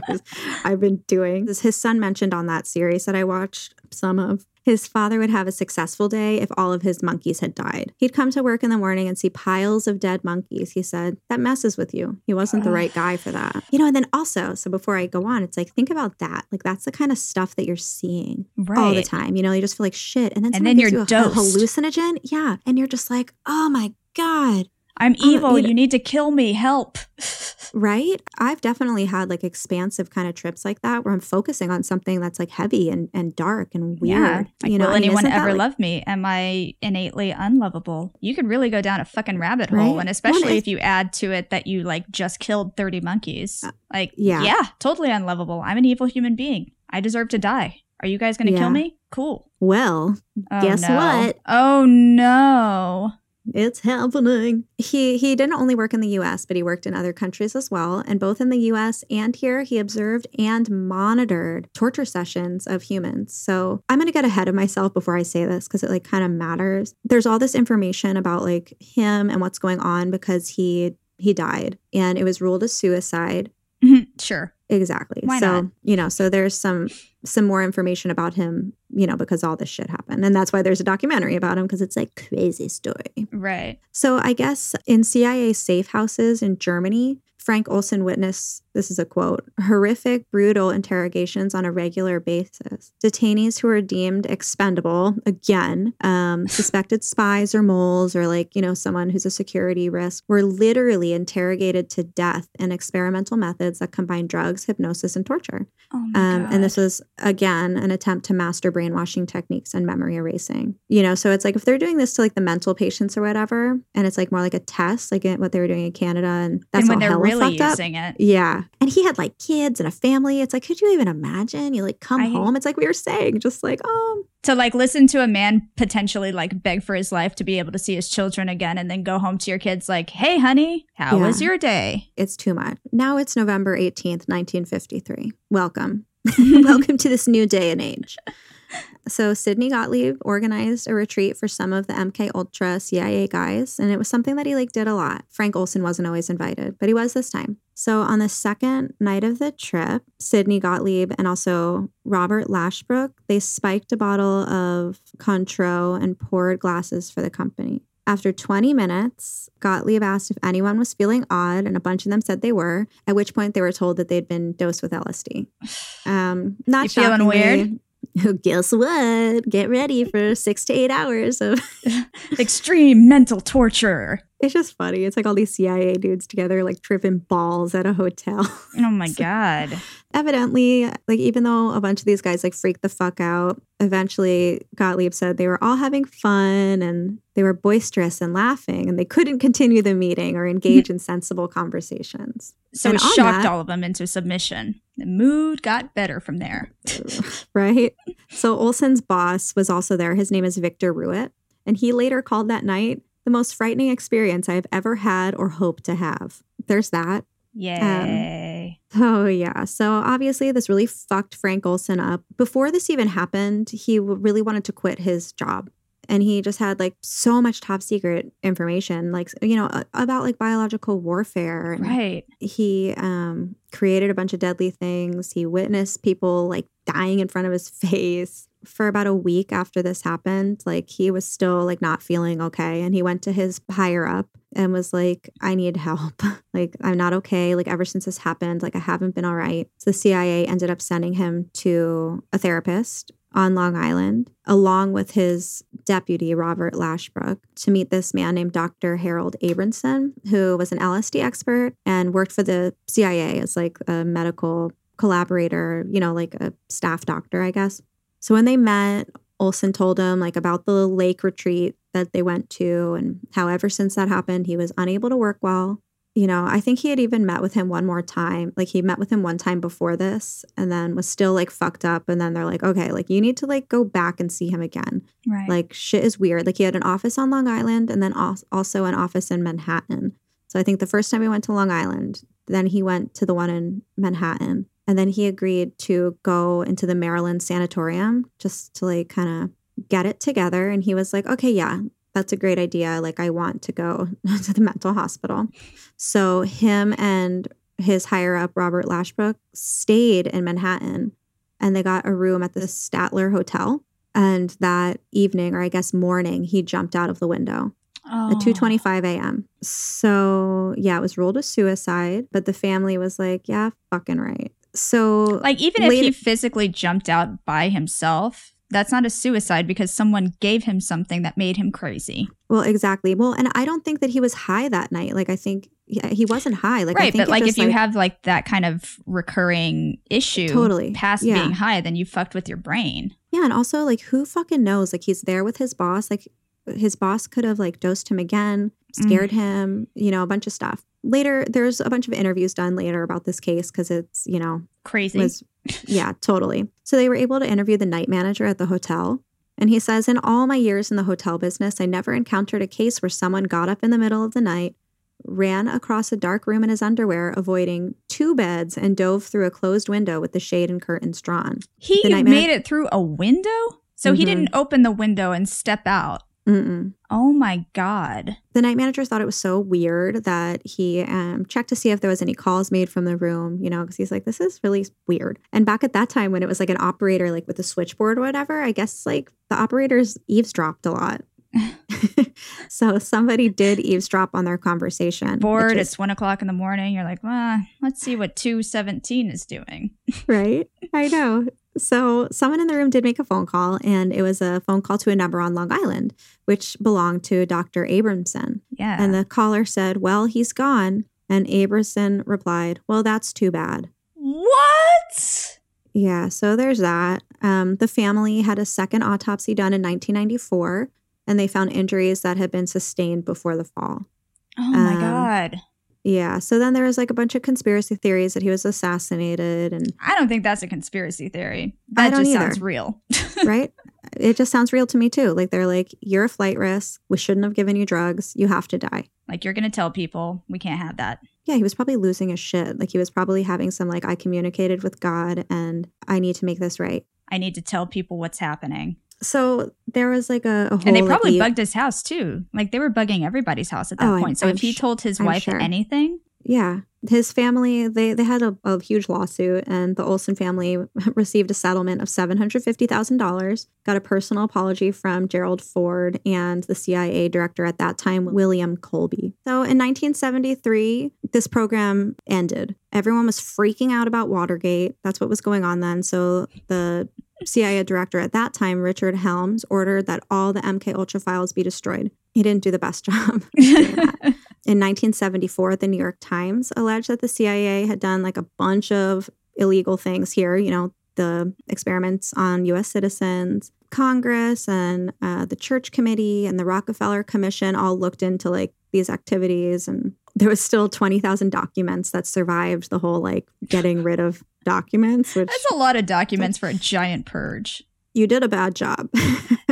I've been doing. This his son mentioned on that series that I watched some of. His father would have a successful day if all of his monkeys had died. He'd come to work in the morning and see piles of dead monkeys. He said, That messes with you. He wasn't the right guy for that. You know, and then also, so before I go on, it's like, think about that. Like, that's the kind of stuff that you're seeing Right. all the time. You know, you just feel like shit. And then, And then you're you a, a hallucinogen. Yeah. And you're just like, oh my God. I'm evil. you you need to kill me. Help. Right. I've definitely had like expansive kind of trips like that where I'm focusing on something that's like heavy and, and dark and weird. Yeah. Like, you know, will I mean, anyone ever like- love me? Am I innately unlovable? You could really go down a fucking rabbit hole. Right? And especially if you add to it that you like just killed 30 monkeys. Uh, Like, yeah. yeah, totally unlovable. I'm an evil human being. I deserve to die. Are you guys going to Yeah. kill me? Cool. Well, Oh, Guess no. what? Oh no. It's happening. He he didn't only work in the US, but he worked in other countries as well. And both in the US and here, he observed and monitored torture sessions of humans. So I'm gonna get ahead of myself before I say this because it like kind of matters. There's all this information about like him and what's going on because he he died and it was ruled a suicide. Mhm, sure. Exactly. Why so, not? you know, so there's some some more information about him, you know, because all this shit happened. And that's why there's a documentary about him because it's like crazy story. Right. So, I guess in CIA safe houses in Germany, Frank Olson witnessed this is a quote horrific, brutal interrogations on a regular basis. Detainees who were deemed expendable, again, um, suspected spies or moles, or like, you know, someone who's a security risk, were literally interrogated to death in experimental methods that combine drugs, hypnosis, and torture. Oh Um, and this was, again, an attempt to master brainwashing techniques and memory erasing. You know, so it's like if they're doing this to like the mental patients or whatever, and it's like more like a test, like what they were doing in Canada, and that's and when all they're hella really up. using it. Yeah. And he had like kids and a family. It's like, could you even imagine? You like come I- home. It's like we were saying, just like, um, To like listen to a man potentially like beg for his life to be able to see his children again and then go home to your kids like, hey, honey, how Yeah. was your day? it's too much. Now it's November 18th, 1953. Welcome. Welcome to this new day and age. So Sidney Gottlieb organized a retreat for some of the MK Ultra CIA guys, and it was something that he like did a lot. Frank Olson wasn't always invited, but he was this time. So on the second night of the trip, Sidney Gottlieb and also Robert Lashbrook, they spiked a bottle of Cointreau and poured glasses for the company. After 20 minutes, Gottlieb asked if anyone was feeling odd, and a bunch of them said they were, at which point they were told that they'd been dosed with LSD. Um, not You feeling weird? Guess what? Get ready for six to eight hours of. Extreme mental torture. It's just funny. It's like all these CIA dudes together, like tripping balls at a hotel. Oh my God. Evidently, like even though a bunch of these guys like freak the fuck out, eventually Gottlieb said they were all having fun and they were boisterous and laughing, and they couldn't continue the meeting or hmm. engage in sensible conversations. So And it shocked that- all of them into submission. The mood got better from there. right? So Olson's boss was also there. His name is Victor Ruwet. And he later called that night the most frightening experience I have ever had or hope to have. There's that. Um, Yay. Oh, yeah. So obviously, this really fucked Frank Olson up. Before this even happened, he really wanted to quit his job. And he just had like so much top secret information, like, you know, about like biological warfare. And right. he um, created a bunch of deadly things. He witnessed people like dying in front of his face. For about a week after this happened, like he was still like not feeling okay. And he went to his higher up and was like, I need help. like, I'm not okay. Like, ever since this happened, like, I haven't been all right. So the CIA ended up sending him to a therapist on Long Island, along with his deputy, Robert Lashbrook, to meet this man named Dr. Harold Abramson, who was an LSD expert and worked for the CIA as like a medical collaborator, you know, like a staff doctor, I guess. So when they met, Olson told him like about the lake retreat that they went to and how ever since that happened, he was unable to work well. You know, I think he had even met with him one more time. Like he met with him one time before this and then was still like fucked up. And then they're like, okay, like you need to like go back and see him again. Right. Like shit is weird. Like he had an office on Long Island and then al- also an office in Manhattan. So I think the first time he went to Long Island, then he went to the one in Manhattan. And then he agreed to go into the Maryland sanatorium just to like kind of get it together. And he was like, okay, yeah, that's a great idea. Like, I want to go to the mental hospital. So, him and his higher up, Robert Lashbrook, stayed in Manhattan and they got a room at the Statler Hotel. And that evening, or I guess morning, he jumped out of the window oh. at 2:25 a.m. So yeah, it was ruled a suicide, but the family was like, "Yeah, fucking right." So Like, even if he physically jumped out by himself, that's not a suicide because someone gave him something that made him crazy. well, exactly. Well, and I don't think that he was high that night. Like I think he wasn't high. Like I right. But like, if you have like that kind of recurring issue Totally. past Yeah. being high, then you fucked with your brain. yeah, and also like who fucking knows? Like he's there with his boss. Like his boss could have like dosed him again, Mm. scared him. You know, a bunch of stuff. Later, there's a bunch of interviews done later about this case because it's you know Crazy. was yeah totally so they were able to interview the night manager at the hotel and he says in all my years in the hotel business i never encountered a case where someone got up in the middle of the night ran across a dark room in his underwear avoiding two beds and dove through a closed window with the shade and curtains drawn he night man- made it through a window? So he Mhm. didn't open the window and step out. Mm-mm. Oh my God. The night manager thought it was so weird that he um, checked to see if there was any calls made from the room, you know, because he's like, this is really weird. And back at that time, when it was like an operator, like with a switchboard or whatever, I guess like the operators eavesdropped a lot. so somebody did eavesdrop on their conversation. Bored, is- it's one o'clock in the morning. You're like, well, let's see what 217 is doing. right? I know. So someone in the room did make a phone call, and it was a phone call to a number on Long Island, which belonged to Dr. Abramson. Yeah. And the caller said, Well, he's gone. And Abramson replied, Well, that's too bad. what? Yeah, so there's that. Um, the family had a second autopsy done in 1994, and they found injuries that had been sustained before the fall. Oh my Um, God. Yeah, so then there was like a bunch of conspiracy theories that he was assassinated, and I don't think that's a conspiracy theory. That just either. sounds real. right? It just sounds real to me too. Like they're like, You're a flight risk. We shouldn't have given you drugs. You have to die. like, you're going to tell people we can't have that. Yeah, he was probably losing his shit. Like he was probably having some like I communicated with God and I need to make this right. I need to tell people what's happening. So there was like a, a whole And they probably lead- bugged his house too. Like they were bugging everybody's house at that Oh, I'm- point. So I'm if he told his I'm wife sure. anything, Yeah. His family, they, they had a, a huge lawsuit, and the Olson family received a settlement of $750,000, got a personal apology from Gerald Ford and the CIA director at that time, William Colby. So in 1973, this program ended. Everyone was freaking out about Watergate. That's what was going on then. So the CIA director at that time, Richard Helms, ordered that all the MK Ultra files be destroyed. He didn't do the best job. In 1974, the New York Times alleged that the CIA had done like a bunch of illegal things here, you know, the experiments on US citizens. Congress and uh, the Church Committee and the Rockefeller Commission all looked into like these activities, and there was still 20,000 documents that survived the whole like getting rid of documents, which that's a lot of documents for a giant purge. you did a bad job.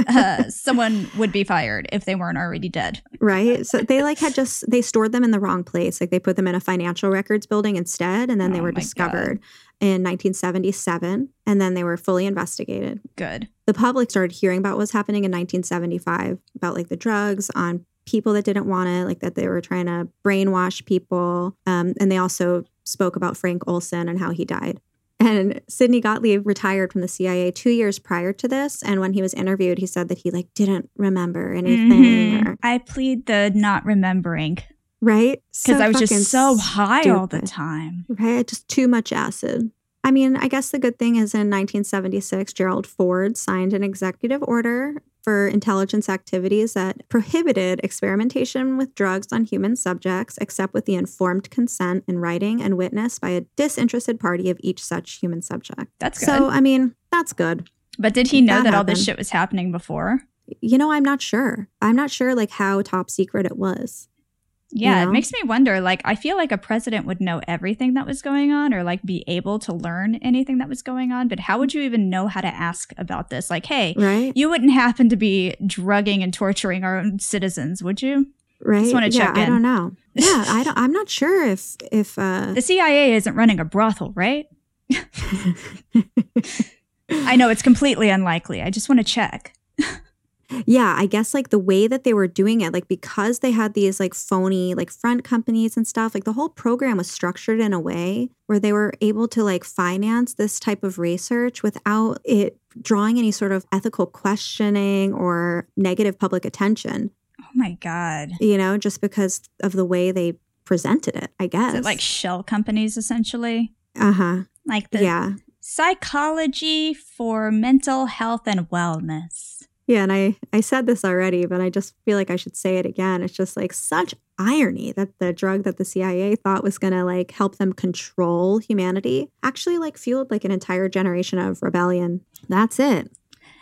Uh, someone would be fired if they weren't already dead. right so they like had just they stored them in the wrong place like they put them in a financial records building instead and then they Oh were my discovered in 1977 and then they were fully investigated Good. the public started hearing about what was happening in 1975 about like the drugs on people that didn't want it like that they were trying to brainwash people um, and they also spoke about frank olson and how he died and sidney gottlieb retired from the cia two years prior to this and when he was interviewed he said that he like didn't remember anything Mhm. or I plead the not remembering right because So I was just so high all the time. right? Just too much acid. I mean, I guess the good thing is in 1976, Gerald Ford signed an executive order for intelligence activities that prohibited experimentation with drugs on human subjects except with the informed consent in writing and witness by a disinterested party of each such human subject. That's good. So, I mean, that's good. but did he know that that, all this shit was happening before? You know, I'm not sure. I'm not sure like how top secret it was. Yeah, know? it makes me wonder. Like, I feel like a president would know everything that was going on or like be able to learn anything that was going on. But how would you even know how to ask about this? Like, hey, Right? you wouldn't happen to be drugging and torturing our own citizens, would you? Right? Just wanna yeah, check I in. don't know. Yeah, I don't I'm not sure if if uh The CIA isn't running a brothel, right? I know it's completely unlikely. I just want to check. Yeah, I guess like the way that they were doing it, like because they had these like phony like front companies and stuff, like the whole program was structured in a way where they were able to like finance this type of research without it drawing any sort of ethical questioning or negative public attention, Oh my God. you know, just because of the way they presented it, I guess. It like shell companies essentially? uh huh. Like the Yeah. psychology for mental health and wellness. Yeah, and I I said this already, but I just feel like I should say it again. It's just like such irony that the drug that the CIA thought was going to like help them control humanity actually like fueled like an entire generation of rebellion. That's it.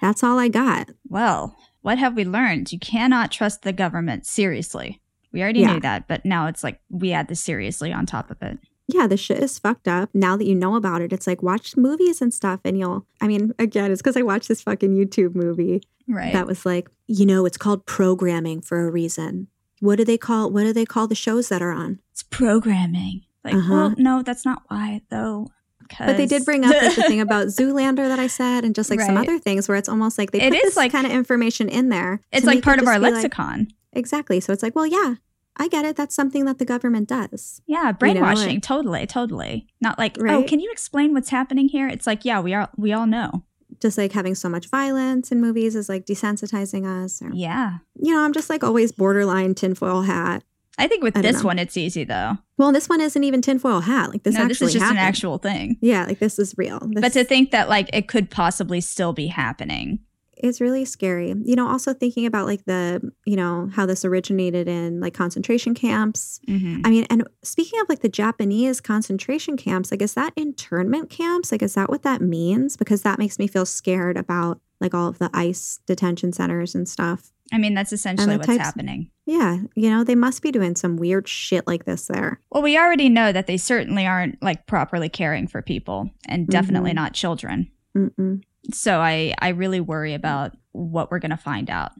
That's all I got. Well, what have we learned? You cannot trust the government seriously. We already Yeah. knew that, but now it's like we add the seriously on top of it. Yeah, the shit is fucked up. Now that you know about it, it's like watch movies and stuff and you'll I mean, again, it's cuz I watched this fucking YouTube movie Right. that was like, you know, it's called programming for a reason. What do they call what do they call the shows that are on? it's programming. Like, Uh-huh. well, no, that's not why, though. Cause... But they did bring up like the thing about Zoolander that I said, and just like some other things where it's almost like they It put is this like- kind of information in there. it's like part of our be like- lexicon. exactly. So it's like, well, yeah, I get it. That's something that the government does. Yeah, You know, brainwashing. totally, totally. Not like, oh, can you explain what's happening here? It's like, yeah, we are. We all know. Just like having so much violence in movies is like desensitizing us. Or, Yeah. You know, I'm just like always borderline tinfoil hat. I think with I this one, it's easy though. Well, this one isn't even tinfoil hat. Like this no, this is just happened. an actual thing. Yeah, like this is real. This, But to think that like it could possibly still be happening. It's really scary. You know, also thinking about like the, you know, how this originated in like concentration camps. Mhm. I mean, and speaking of like the Japanese concentration camps, like is that internment camps? Like is that what that means? Because that makes me feel scared about like all of the ICE detention centers and stuff. I mean, that's essentially what's types- happening. Yeah, you know, they must be doing some weird shit like this there. Well, we already know that they certainly aren't like properly caring for people, and definitely Mhm. not children. Mm-mm. So I I really worry about what we're gonna find out.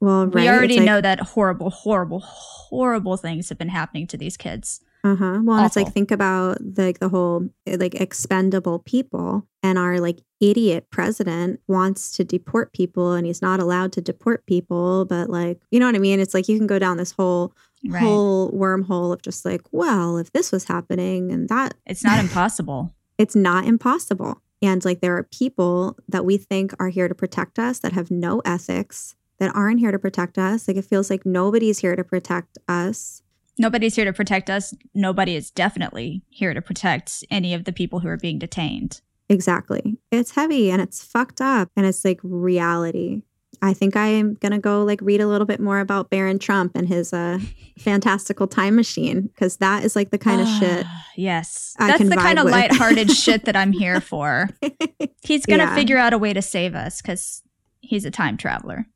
Well, right. We already like, know that horrible, horrible, horrible things have been happening to these kids. Uh huh. Well, and it's like think about like the whole eh, like expendable people, and our like idiot president wants to deport people, and he's not allowed to deport people. But like, you know what I mean? It's like you can go down this whole Right. whole wormhole of just like, well, if this was happening and that, It's not impossible. it's not impossible. And like there are people that we think are here to protect us that have no ethics, that aren't here to protect us. Like it feels like nobody's here to protect us. Nobody's here to protect us. Nobody is definitely here to protect any of the people who are being detained. Exactly. It's heavy and it's fucked up and it's like reality. I think I am going to go like read a little bit more about Baron Trump and his uh fantastical time machine because that is like the kind of shit. Yes. I That's the kind of with. lighthearted shit that I'm here for. He's going to Yeah. figure out a way to save us because he's a time traveler.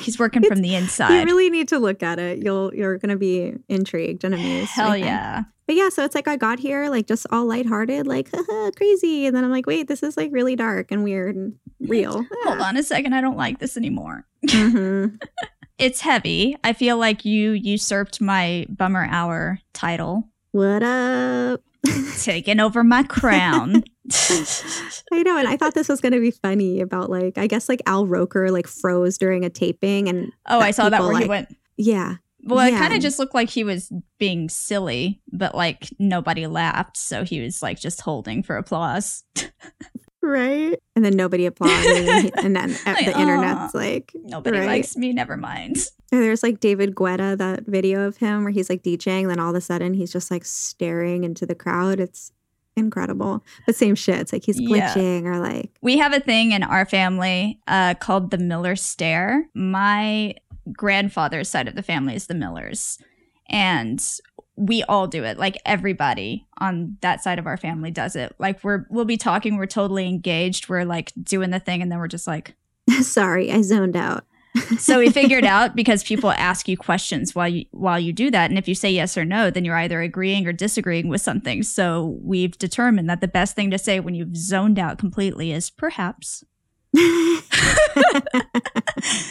He's working from the inside. you really need to look at it. You'll you're going to be intrigued and amused. Hell yeah. But yeah, so it's like I got here like just all lighthearted, like crazy, and then I'm like, wait, this is like really dark and weird and real. Hold on a second. I don't like this anymore. Mhm. It's heavy. I feel like you usurped my bummer hour title, What up? taking over my crown. I know, and I thought this was going to be funny about like I guess like Al Roker like froze during a taping, and oh, I That saw that people, where he went. yeah, Well, it kind of just looked like he was being silly, but like nobody laughed, so he was like just holding for applause. right. And then nobody applauded, and, he- and then Like, the internet's like, Nobody Right. likes me. Never mind. and there's like David Guetta that video of him where he's like DJing, and then all of a sudden he's just like staring into the crowd. It's incredible, but same shit. It's like he's Yeah. glitching or like We have a thing in our family uh, called the Miller Stare. My grandfather's side of the family is the Millers, and we all do it. Like everybody on that side of our family does it. Like we're we'll be talking, we're totally engaged, we're like doing the thing, and then we're just like. sorry, I zoned out. So we figured out because people ask you questions while you while you do that, and if you say yes or no, then you're either agreeing or disagreeing with something. So we've determined that the best thing to say when you've zoned out completely is perhaps.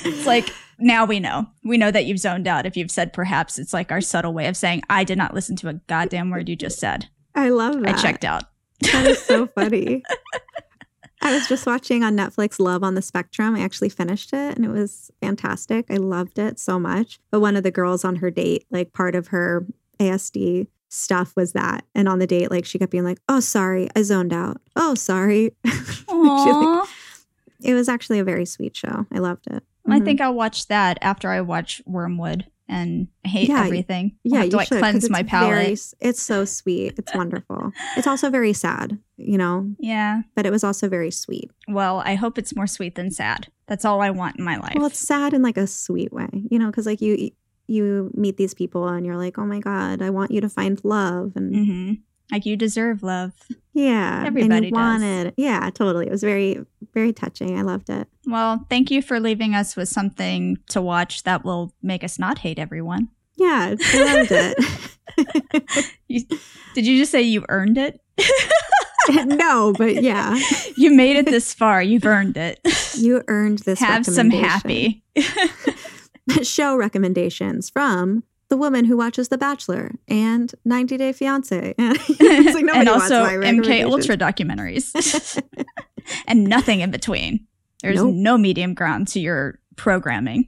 It's like now we know. We know that you've zoned out. If you've said perhaps, it's like our subtle way of saying I did not listen to a goddamn word you just said. I love I checked out. That is so funny. I was just watching on Netflix Love on the Spectrum. I actually finished it and it was fantastic. I loved it so much. But one of the girls on her date, like part of her ASD stuff was that. And on the date, like she kept being like, oh, sorry, I zoned out. Oh, sorry. Aww. it was actually a very sweet show. I loved it. I Mhm. think I'll watch that after I watch Wormwood and hate Yeah, everything. I'll Yeah, have you to like should, cleanse my very palate. s- it's so sweet. It's wonderful. it's also very sad, you know, Yeah. but it was also very sweet. Well, I hope it's more sweet than sad. That's all I want in my life. Well, it's sad in like a sweet way, you know, because like you you meet these people and you're like, oh my god, I want you to find love, and hmm Like you deserve love. Yeah, Everybody and you does. wanted, yeah, totally. It was very very touching. I loved it. Well, thank you for leaving us with something to watch that will make us not hate everyone. Yeah, I loved it. You, did you just say you earned it? no, but yeah, You made it this far. You've earned it. you earned this. Have some happy. show recommendations from the woman who watches The Bachelor and 90 Day Fiance. Like and also MK. Ultra documentaries. and nothing in between. There's Nope. no medium ground to your programming.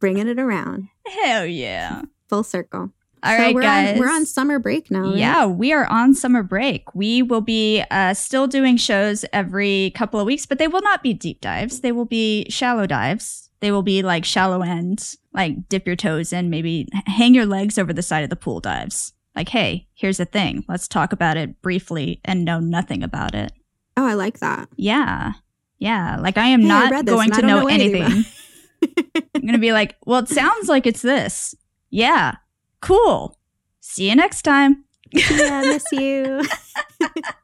Bringing it around. Hell yeah. Full circle. All so right, we're guys. On, we're on summer break now. right? Yeah, we are on summer break. We will be uh, still doing shows every couple of weeks, but they will not be deep dives. They will be shallow dives. They will be like shallow ends, like dip your toes in, maybe hang your legs over the side of the pool dives. Like, hey, here's the thing. Let's talk about it briefly and know nothing about it. Oh, I like that. Yeah. Yeah. Like, I am Hey, not this going to know, know anything anything. I'm going to be like, well, it sounds like it's this. Yeah. Cool. See you next time. Yeah, miss you.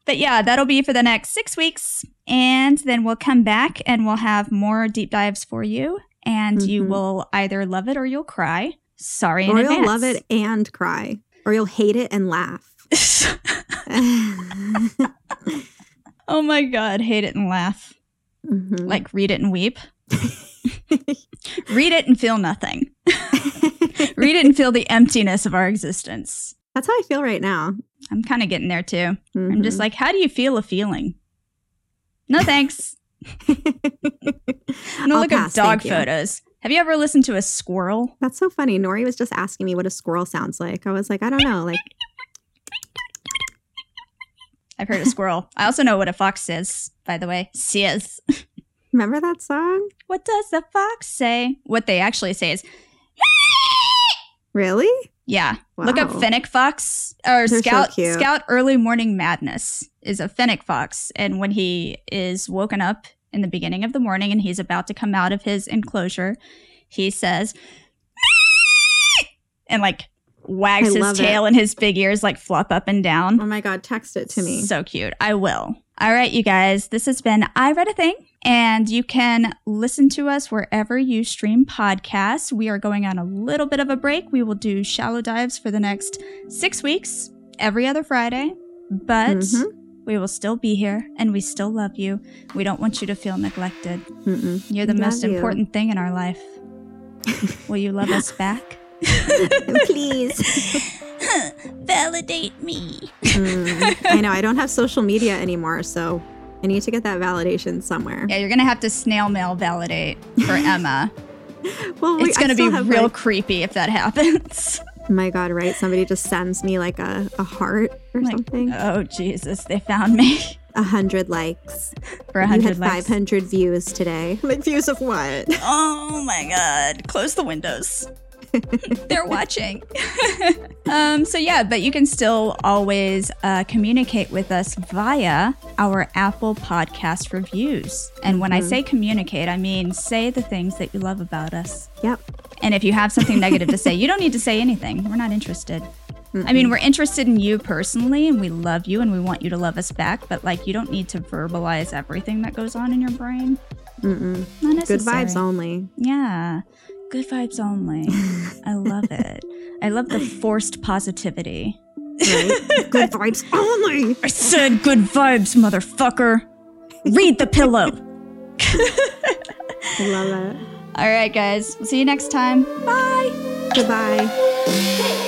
But yeah, that'll be for the next six weeks. And then we'll come back and we'll have more deep dives for you. And you Mhm. will either love it or you'll cry. Sorry in or advance. you'll love it and cry, or you'll hate it and laugh. oh my God. Hate it and laugh. Mhm. Like read it and weep. read it and feel nothing. read it and feel the emptiness of our existence. That's how I feel right now. I'm kind of getting there too. I'm Mhm. just like, how do you feel a feeling? No thanks. I'm gonna I'll look pass, up dog photos. Have you ever listened to a squirrel? That's so funny. Nori was just asking me what a squirrel sounds like. I was like, I don't know. Like, I've heard a squirrel. I also know what a fox says, by the way. Says. remember that song? What does the fox say? What they actually say is, Really? Yeah. Look up Wow. fennec fox or They're scout cute. scout early morning madness is a fennec fox, and when he is woken up in the beginning of the morning and he's about to come out of his enclosure, he says, and like wags his tail, and his big ears like flop up and down. Oh my God, text it to me. So cute. I will. All right, you guys. This has been I Read a Thing, and you can listen to us wherever you stream podcasts. We are going on a little bit of a break. We will do shallow dives for the next six weeks, every other Friday, but Mhm. we will still be here and we still love you. We don't want you to feel neglected. Mm-mm. You're the Love most you. important thing in our life. will you love us back? Please. Validate me. Mm, I know. I don't have social media anymore, so I need to get that validation somewhere. Yeah, you're gonna have to snail mail validate for Emma. Well, wait, it's I gonna be still have, real like- creepy if that happens. oh my God, right? Somebody just sends me like a, a heart or Like, something. oh Jesus, they found me A hundred likes. for a You hundred had likes. 500 views today. Like views of what? Oh my God! Close the windows. They're watching. um, so yeah, but you can still always uh, communicate with us via our Apple Podcast reviews. And when I Mhm. say communicate, I mean say the things that you love about us. Yep. And if you have something negative to say, you don't need to say anything. We're not interested. I mean, we're interested in you personally, and we love you, and we want you to love us back. But like, you don't need to verbalize everything that goes on in your brain. Mm-mm. Not Good vibes only. Yeah, good vibes only. I love it. I love the forced positivity. Right? Good vibes only. I said good vibes, motherfucker. Read the pillow. I love it. All right, guys. We'll see you next time. Bye. Goodbye.